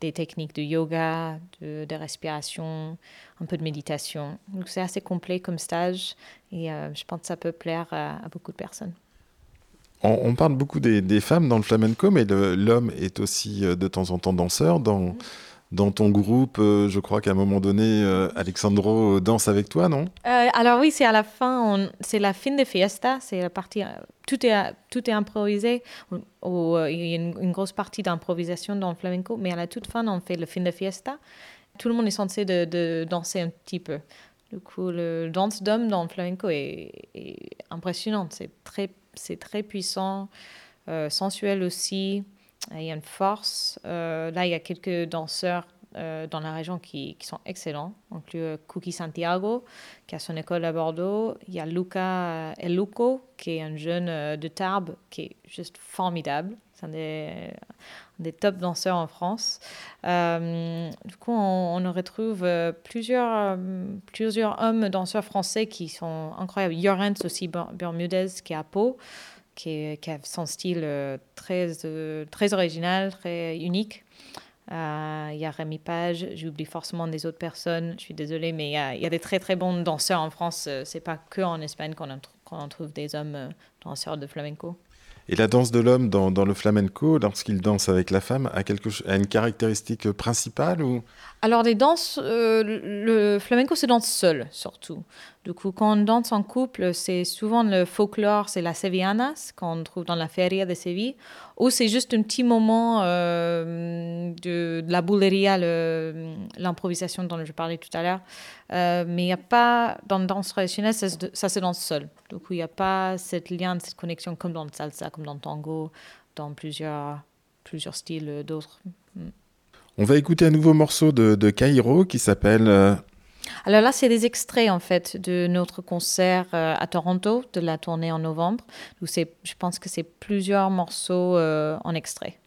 Speaker 2: des techniques de yoga, de, respiration, un peu de méditation. Donc c'est assez complet comme stage et je pense que ça peut plaire à, beaucoup de personnes.
Speaker 4: On, parle beaucoup des, femmes dans le flamenco, mais l'homme est aussi de temps en temps danseur. Dans, mm dans ton groupe, euh, je crois qu'à un moment donné, euh, Alexandro danse avec toi, non?
Speaker 2: Euh, Alors oui, c'est à la fin, c'est la fin de fiesta, c'est la partie, tout est, tout est improvisé. il y a une, grosse partie d'improvisation dans le flamenco, mais à la toute fin, on fait le fin de fiesta. Tout le monde est censé de, danser un petit peu. Du coup, le danse d'homme dans le flamenco est, impressionnant. C'est très, c'est très puissant, sensuel aussi. Il y a une force. Euh, là, il y a quelques danseurs euh, dans la région qui, sont excellents. Le Cookie Santiago, qui a son école à Bordeaux. Il y a Luca Eluco, qui est un jeune euh, de Tarbes, qui est juste formidable. C'est un des, top danseurs en France. du coup, on, retrouve plusieurs, hommes danseurs français qui sont incroyables. Jorens aussi, Bermudez, qui est à Pau qui, a son style euh, très, euh, très original, très unique. Euh, il y a Rémi Page, j'oublie forcément des autres personnes, je suis désolée, mais il y, a, des très très bons danseurs en France. C'est pas que en Espagne qu'on en, trouve des hommes danseurs de flamenco.
Speaker 4: Et la danse de l'homme dans, le flamenco, lorsqu'il danse avec la femme, a, quelque, a une caractéristique principale
Speaker 2: Alors, les danses, le flamenco se danse seul, surtout. Du coup, quand on danse en couple, c'est souvent le folklore, c'est la sevillanas qu'on trouve dans la feria de Séville, ou c'est juste un petit moment euh, de, la bouleria, l'improvisation dont je parlais tout à l'heure. Euh, mais il n'y a pas, dans la danse traditionnelle, ça, ça se danse seul. Du coup, il n'y a pas cette lien, cette connexion comme dans le salsa, comme dans le tango, dans plusieurs, plusieurs styles d'autres. Mm.
Speaker 4: On va écouter un nouveau morceau de, de Cairo qui s'appelle euh,
Speaker 2: alors là, c'est des extraits en fait de notre concert euh, à Toronto, de la tournée en novembre. Je pense que c'est plusieurs morceaux euh, en extrait.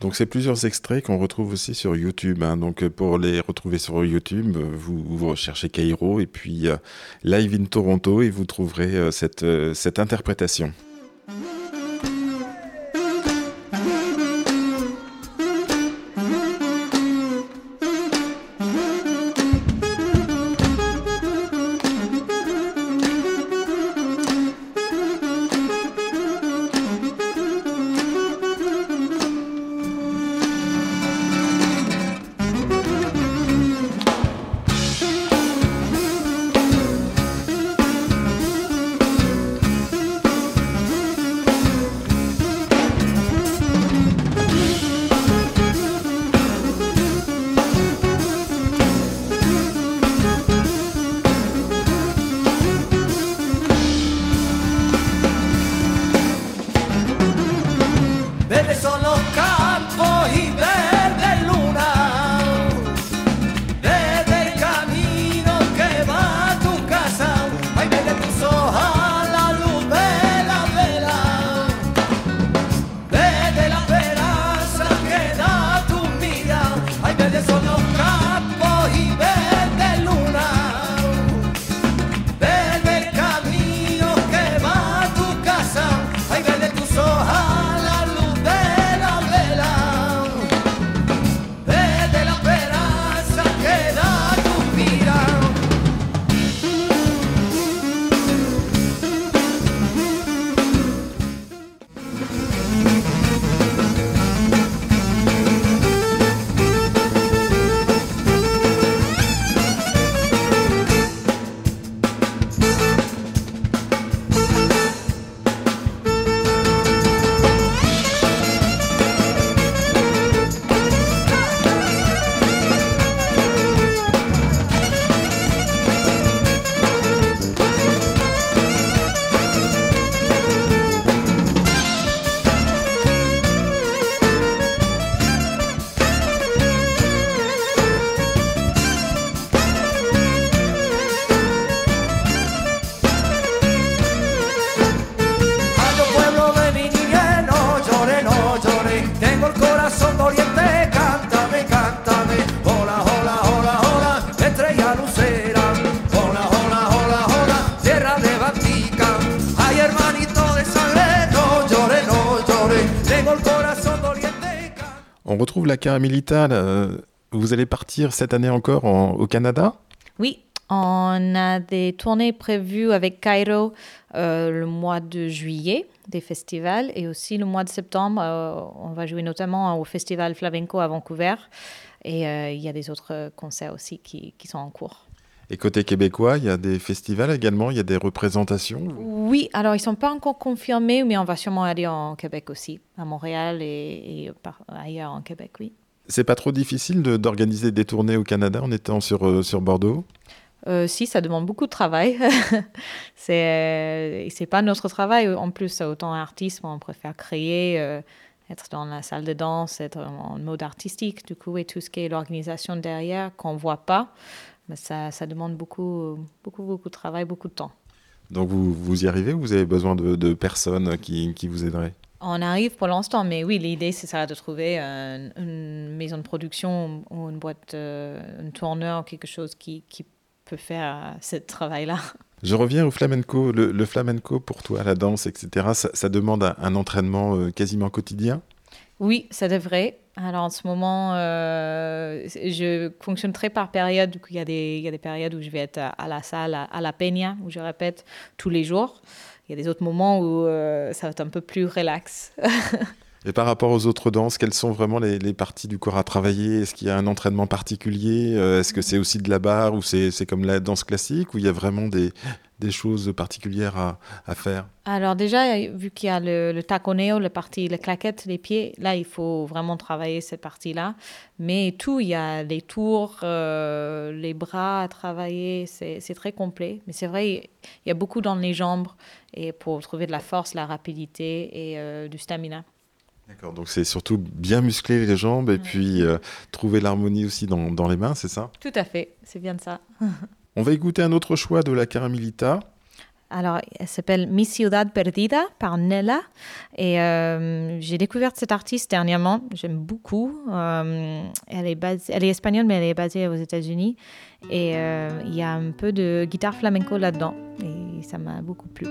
Speaker 4: Donc c'est plusieurs extraits qu'on retrouve aussi sur YouTube. Hein. Donc pour les retrouver sur YouTube, vous, vous recherchez Cairo et puis Live in Toronto et vous trouverez cette, cette interprétation. La Caramelita. Vous allez partir cette année encore au Canada?
Speaker 2: Oui, on a des tournées prévues avec Cairo euh, le mois de juillet, des festivals, et aussi le mois de septembre, euh, on va jouer notamment au festival Flamenco à Vancouver, et euh, il y a des autres concerts aussi qui sont en cours.
Speaker 4: Et côté québécois, il y a des festivals également, il y a des représentations
Speaker 2: Oui, alors ils ne sont pas encore confirmés, mais on va sûrement aller en Québec aussi, à Montréal et, ailleurs en Québec, oui.
Speaker 4: C'est pas trop difficile d'organiser des tournées au Canada en étant sur, euh, sur Bordeaux?
Speaker 2: Euh, si, ça demande beaucoup de travail. c'est c'est pas notre travail. En plus, autant artiste, on préfère créer, euh, être dans la salle de danse, être en mode artistique, du coup, et tout ce qui est l'organisation derrière qu'on voit pas ça, ça, demande beaucoup, beaucoup, beaucoup de travail, beaucoup de temps.
Speaker 4: Donc vous, vous y arrivez ou vous avez besoin de, personnes qui, qui, vous aideraient?
Speaker 2: On arrive pour l'instant, mais oui, l'idée c'est ça de trouver une maison de production ou une boîte, euh, un tourneur, quelque chose qui, qui peut faire ce travail-là.
Speaker 4: Je reviens au flamenco. Le, flamenco, pour toi, la danse, etc., ça, ça demande un, entraînement euh, quasiment quotidien?
Speaker 2: Oui, ça devrait. Alors en ce moment, euh, je fonctionne très par période. il y, a des, périodes où je vais être à, la salle, à, la peña, où je répète tous les jours. Il y a des autres moments où euh, ça va être un peu plus relax.
Speaker 4: Et par rapport aux autres danses, quelles sont vraiment les, parties du corps à travailler? Est-ce qu'il y a un entraînement particulier? Euh, Est-ce que c'est aussi de la barre ou c'est comme la danse classique Ou il y a vraiment des, des choses particulières à, à, faire?
Speaker 2: Alors déjà, vu qu'il y a le, le taconeo, le partie, les claquettes, les pieds, là, il faut vraiment travailler cette partie-là. Mais tout, il y a les tours, euh, les bras à travailler, c'est très complet. Mais c'est vrai, il y a beaucoup dans les jambes et pour trouver de la force, la rapidité et euh, du stamina.
Speaker 4: D'accord, donc c'est surtout bien muscler les jambes et puis euh, trouver l'harmonie aussi dans, dans, les mains, c'est ça?
Speaker 2: Tout à fait, c'est bien de ça.
Speaker 4: On va écouter un autre choix de la Caramilita.
Speaker 2: Alors, elle s'appelle Mi Ciudad Perdida par Nella. Et euh, j'ai découvert cette artiste dernièrement. J'aime beaucoup. Euh, elle, est basée, elle est espagnole, mais elle est basée aux États-Unis. Et il y a un peu de guitare flamenco là-dedans. Et ça m'a beaucoup plu.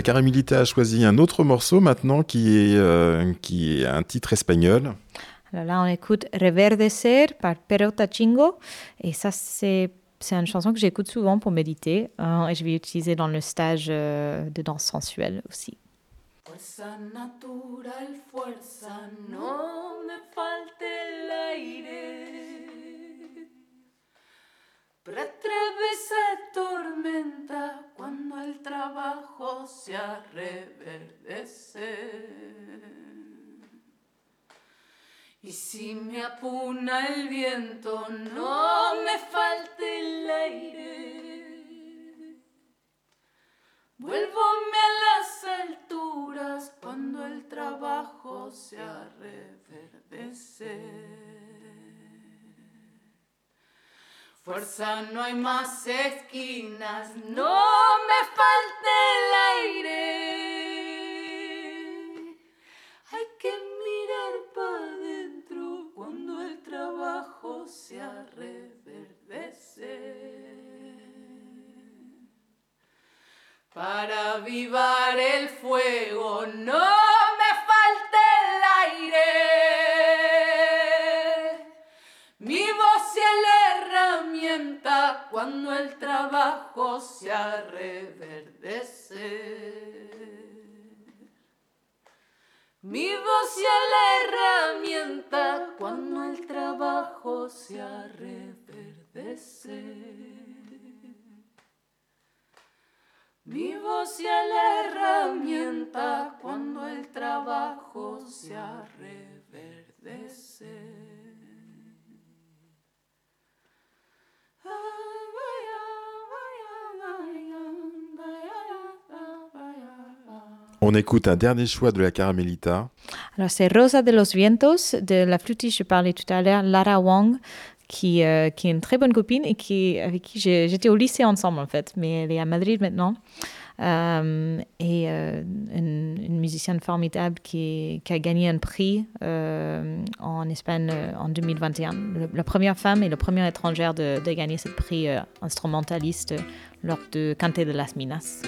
Speaker 4: La Caramilita a choisi un autre morceau maintenant qui est, euh, qui est un titre espagnol.
Speaker 2: Alors là, on écoute Reverdecer par Perota Chingo. Et ça, c'est c'est une chanson que j'écoute souvent pour méditer euh, et je vais l'utiliser dans le stage euh, de danse sensuelle aussi.
Speaker 9: Fuerza natural, fuerza, no me falte el aire. Atravesar tormenta cuando el trabajo se reverdece. Y si me apuna el viento, no me falte el aire. Vuelvome a las alturas cuando el trabajo se reverdece. Fuerza, no hay más esquinas, no me falte el aire. Hay que mirar para adentro cuando el trabajo se reverdece. Para avivar el fuego, no cuando el trabajo se reverdece. Mi voz y la herramienta cuando el trabajo se reverdece. Mi voz y la herramienta cuando el trabajo se reverdece.
Speaker 4: On écoute un dernier choix de la Caramelita.
Speaker 2: Alors, c'est Rosa de los Vientos, de la flûtiste, je parlais tout à l'heure, Lara Wang, qui, euh, qui est une très bonne copine et qui, avec qui j'étais au lycée ensemble, en fait, mais elle est à Madrid maintenant. Euh, et euh, une, musicienne formidable qui, a gagné un prix euh, en Espagne en 2021. Le- la première femme et la première étrangère de, de gagner ce prix instrumentaliste lors de Cante de las Minas.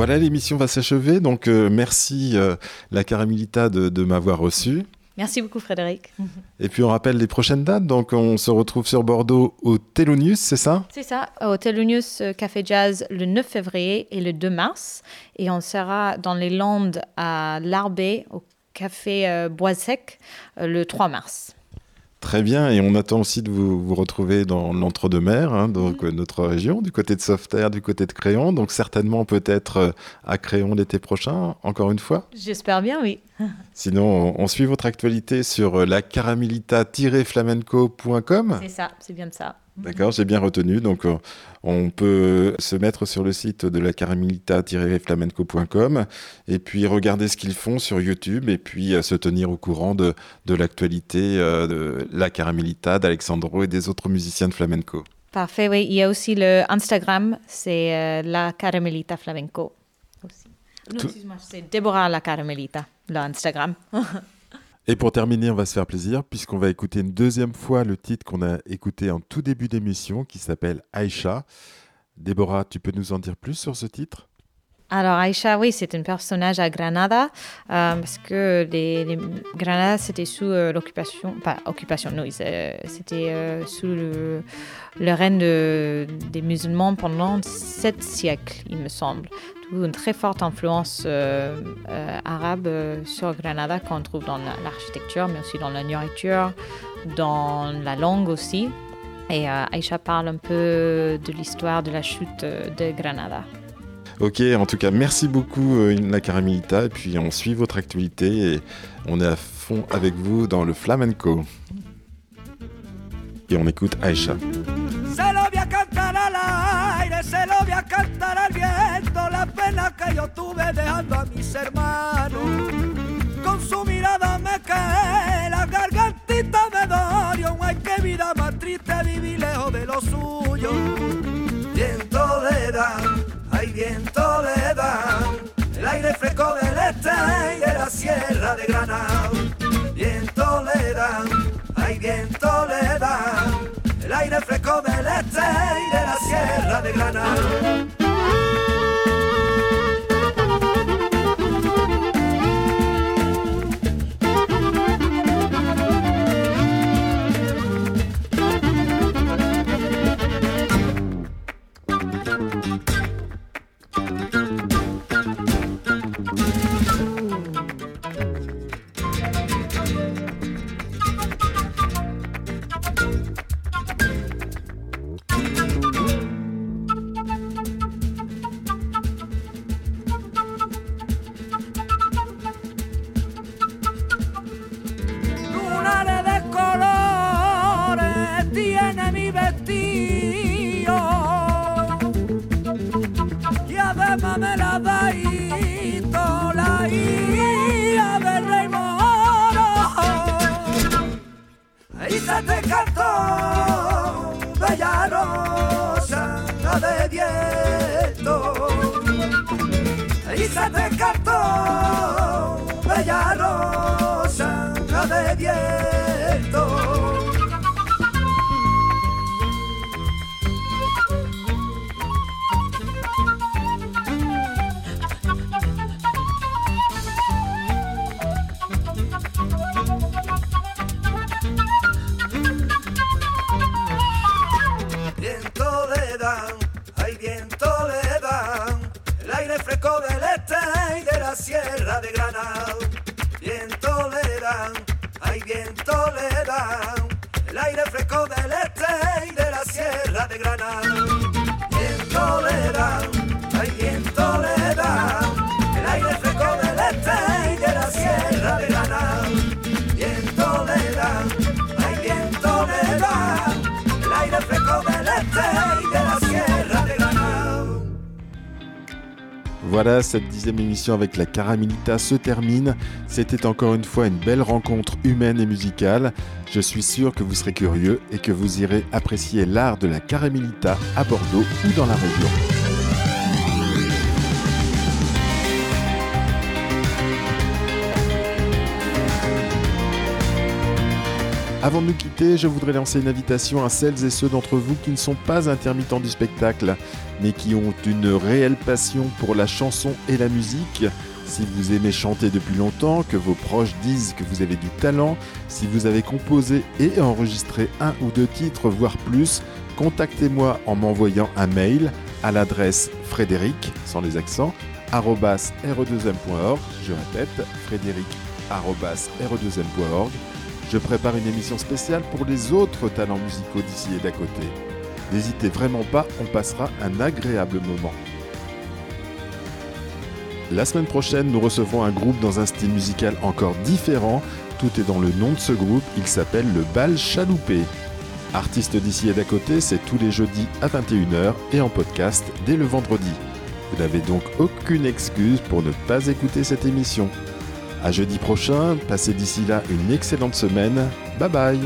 Speaker 4: Voilà, l'émission va s'achever. Donc, euh, merci euh, la Caramilita de, de m'avoir reçu.
Speaker 2: Merci beaucoup, Frédéric.
Speaker 4: Et puis, on rappelle les prochaines dates. Donc, on se retrouve sur Bordeaux au Thelonius, c'est ça?
Speaker 2: C'est ça, au Thelonius euh, Café Jazz le 9 février et le 2 mars. Et on sera dans les Landes à Larbé, au Café Bois Sec, le 3 mars.
Speaker 4: Très bien, et on attend aussi de vous, vous retrouver dans l'entre-deux-mer, hein, donc euh, notre région, du côté de Sauveterre, du côté de Créon, donc certainement peut-être euh, à Créon l'été prochain, encore une fois.
Speaker 2: J'espère bien, oui.
Speaker 4: Sinon, on, on suit votre actualité sur euh, la caramilita-flamenco.com.
Speaker 2: C'est ça, c'est bien de ça.
Speaker 4: D'accord, j'ai bien retenu. Donc, euh, on peut se mettre sur le site de la caramilita-flamenco.com et puis regarder ce qu'ils font sur YouTube et puis euh, se tenir au courant de, de l'actualité euh, de la Caramilita, d'Alexandro et des autres musiciens de flamenco.
Speaker 2: Parfait, oui. Il y a aussi le Instagram, c'est la Caramelita Flamenco. Aussi. Non, excuse-moi, c'est Déborah la Caramelita, le Instagram.
Speaker 4: Et pour terminer, on va se faire plaisir puisqu'on va écouter une deuxième fois le titre qu'on a écouté en tout début d'émission qui s'appelle Aïcha. Déborah, tu peux nous en dire plus sur ce titre?
Speaker 2: Alors Aïcha, oui, c'est un personnage à Granada euh, parce que les, Granada c'était sous euh, l'occupation, pas occupation, non, c'est- c'était euh, sous le, règne de- des musulmans pendant sept siècles, il me semble. Une très forte influence euh, euh, arabe euh, sur Granada qu'on trouve dans la- l'architecture, mais aussi dans la nourriture, dans la langue aussi. Et euh, Aïcha parle un peu de l'histoire de la chute de Granada.
Speaker 4: Ok, en tout cas, merci beaucoup la Caramilita et puis on suit votre actualité et on est à fond avec vous dans le flamenco. Et on écoute Aïcha.
Speaker 3: Se lo voy a cantar al viento, la pena que yo tuve dejando a mis hermanos. Con su mirada me cae, la gargantita me dolió, ay qué vida más triste vivir lejos de lo suyo. Viento le dan, ay viento le dan, el aire fresco del este y de la sierra de Granada. Viento le dan, ay viento le dan, el aire fresco del este y de la sierra de Granada. Te cantó bella rosa de viento. Y se te
Speaker 4: Voilà, cette dixième émission avec la Caramilita se termine. C'était encore une fois une belle rencontre humaine et musicale. Je suis sûr que vous serez curieux et que vous irez apprécier l'art de la Caramilita à Bordeaux ou dans la région. Avant de nous quitter, je voudrais lancer une invitation à celles et ceux d'entre vous qui ne sont pas intermittents du spectacle, mais qui ont une réelle passion pour la chanson et la musique. Si vous aimez chanter depuis longtemps, que vos proches disent que vous avez du talent, si vous avez composé et enregistré un ou deux titres, voire plus, contactez-moi en m'envoyant un mail à l'adresse frédéric, sans les accents, re2m.org. Je répète, frédéric, re2m.org je prépare une émission spéciale pour les autres talents musicaux d'ici et d'à côté. N'hésitez vraiment pas, on passera un agréable moment. La semaine prochaine, nous recevrons un groupe dans un style musical encore différent. Tout est dans le nom de ce groupe, il s'appelle le Bal Chaloupé. Artiste d'ici et d'à côté, c'est tous les jeudis à 21h et en podcast dès le vendredi. Vous n'avez donc aucune excuse pour ne pas écouter cette émission. À jeudi prochain, passez d'ici là une excellente semaine. Bye bye